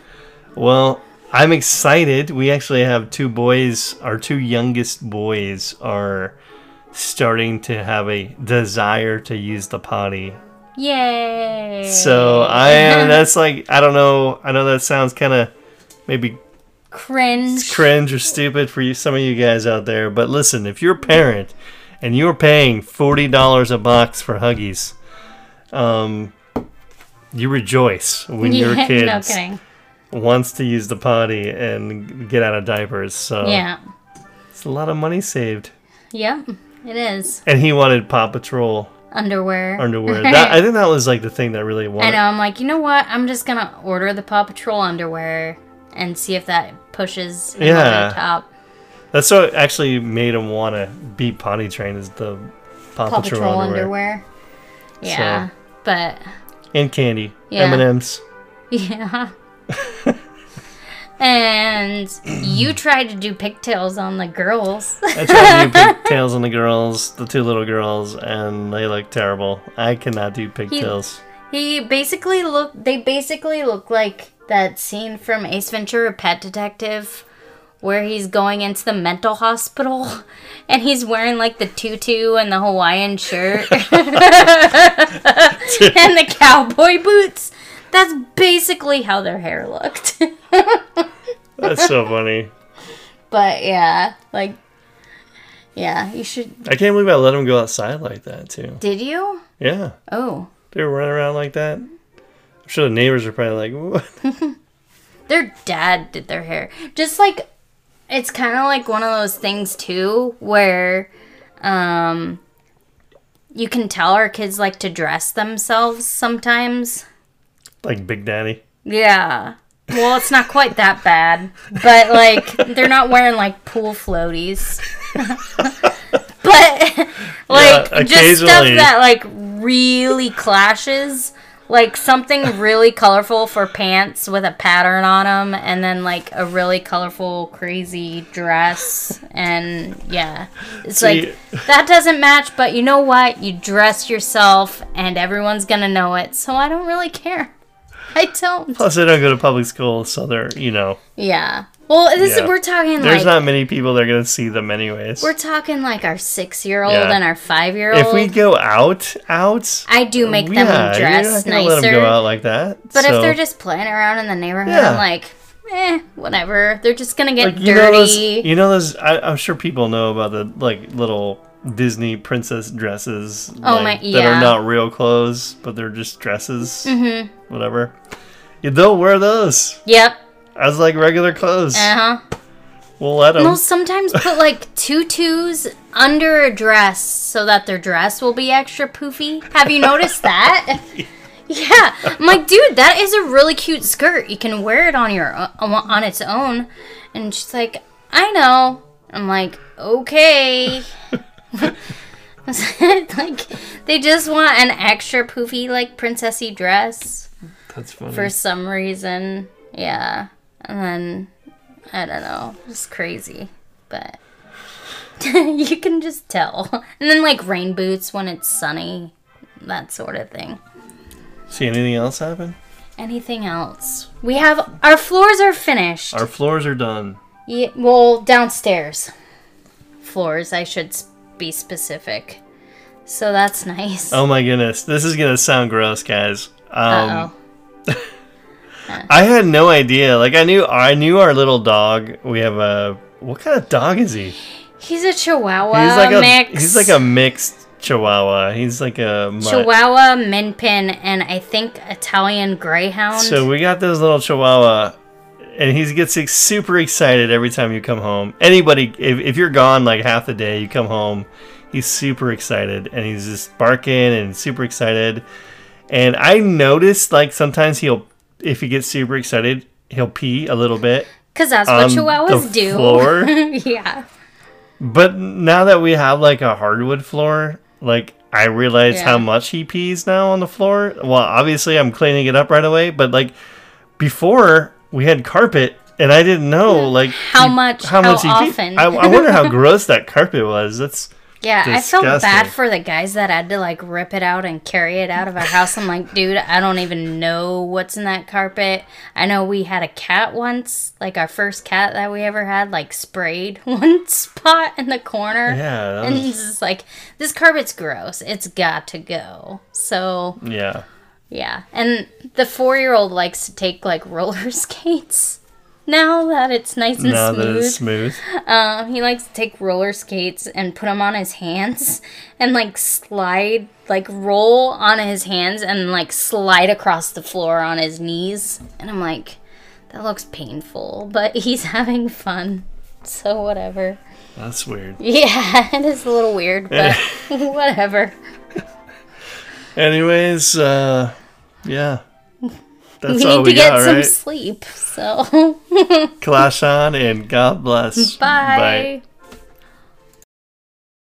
Well, I'm excited. We actually have two boys. Our two youngest boys are starting to have a desire to use the potty Yay! So I am. That's like I don't know. I know that sounds kind of maybe cringe. cringe or stupid for you, some of you guys out there. But listen, if you're a parent and you're paying forty dollars a box for Huggies, um, you rejoice when your Yeah, kid no wants to use the potty and get out of diapers. So Yeah. it's a lot of money saved. Yep. It is And he wanted Paw Patrol underwear. underwear. that I think that was like the thing that really I wanted. know. I'm like, you know what? I'm just gonna order the Paw Patrol underwear and see if that pushes him over Yeah. the top. That's what actually made him want to be potty trained is the Paw, Paw Patrol, Patrol underwear. underwear. Yeah, but and candy, Yeah. M and M's. yeah. And you tried to do pigtails on the girls. I tried to do pigtails on the girls, the two little girls, and they look terrible. I cannot do pigtails. He basically look. They basically look like that scene from Ace Ventura: Pet Detective, where he's going into the mental hospital, and he's wearing like the tutu and the Hawaiian shirt and the cowboy boots. That's basically how their hair looked. That's so funny. but yeah, like, yeah, you should. I can't believe I let them go outside like that too. Did you? Yeah, Oh, they were running around like that. I'm sure the neighbors are probably like, "What?" their dad did their hair. Just like it's kind of like one of those things too where um you can tell our kids like to dress themselves sometimes. Like Big Daddy. Yeah. Well, it's not quite that bad, but like they're not wearing like pool floaties. but like Yeah, just stuff that like really clashes like something really colorful for pants with a pattern on them and then like a really colorful crazy dress and yeah it's See- like that doesn't match but you know what you dress yourself and everyone's gonna know it so i don't really care i don't Plus, they don't go to public school, so they're you know, yeah well this Yeah. is we're talking there's like not many people that are gonna see them anyways. we're talking like our six year old Yeah. and our five year old if we go out, out, i do make them yeah, dress nicer let them go out like that. But so- if they're just playing around in the neighborhood. I'm like, eh, whatever. They're just gonna get like you know those, dirty. you know those. I, I'm sure people know about the like little Disney princess dresses. Oh like, my- That are not real clothes, but they're just dresses. Mm-hmm. Whatever. Yeah, they'll wear those yep. as like regular clothes. Uh huh. We'll let them. They'll sometimes put like tutus under a dress so that their dress will be extra poofy. Have you noticed that? Yeah, I'm like, dude, that is a really cute skirt. You can wear it on your on its own. And she's like, I know. I'm like, okay. like they just want an extra poofy like princessy dress That's funny. for some reason. Yeah. And then I don't know, it's crazy. But you can just tell. And then like rain boots when it's sunny, that sort of thing. See anything else happen? Anything else? We have our floors are finished. Our floors are done. Yeah, well, downstairs floors. I should be specific. So that's nice. Oh my goodness, this is gonna sound gross, guys. Um, Uh-oh. I had no idea. Like I knew, I knew our little dog. We have a what kind of dog is he? He's a Chihuahua He's like a mix. he's like a mixed Chihuahua. He's like a mutt. Chihuahua, Min Pin, and I think Italian Greyhound. So we got this little Chihuahua, and he gets ex- super excited every time you come home. Anybody, if, if you're gone like half the day, you come home, he's super excited, and he's just barking and super excited. And I noticed like sometimes he'll, if he gets super excited, he'll pee a little bit. Because that's what Chihuahuas do. floor? yeah. But now that we have like a hardwood floor, like I realize Yeah. how much he pees now on the floor. Well, obviously I'm cleaning it up right away, but like before we had carpet and I didn't know like How much- how he peed. often. I, I wonder how gross that carpet was. That's Yeah, I felt bad for the guys that had to like rip it out and carry it out of our house. I'm like, dude, I don't even know what's in that carpet. I know we had a cat once, like our first cat that we ever had, like sprayed one spot in the corner. Yeah, that And was- it's just like, this carpet's gross. It's got to go. So, yeah. Yeah. And the four year old likes to take like roller skates now that it's nice and Now smooth. that it's smooth. Um, he likes to take roller skates and put them on his hands and like slide, like roll on his hands and like slide across the floor on his knees. And I'm like, that looks painful, but he's having fun. So whatever. That's weird. Yeah, it is a little weird, but whatever. Anyways, uh, yeah. That's we all need we to get got, some right? sleep. So Clash on and God bless. bye.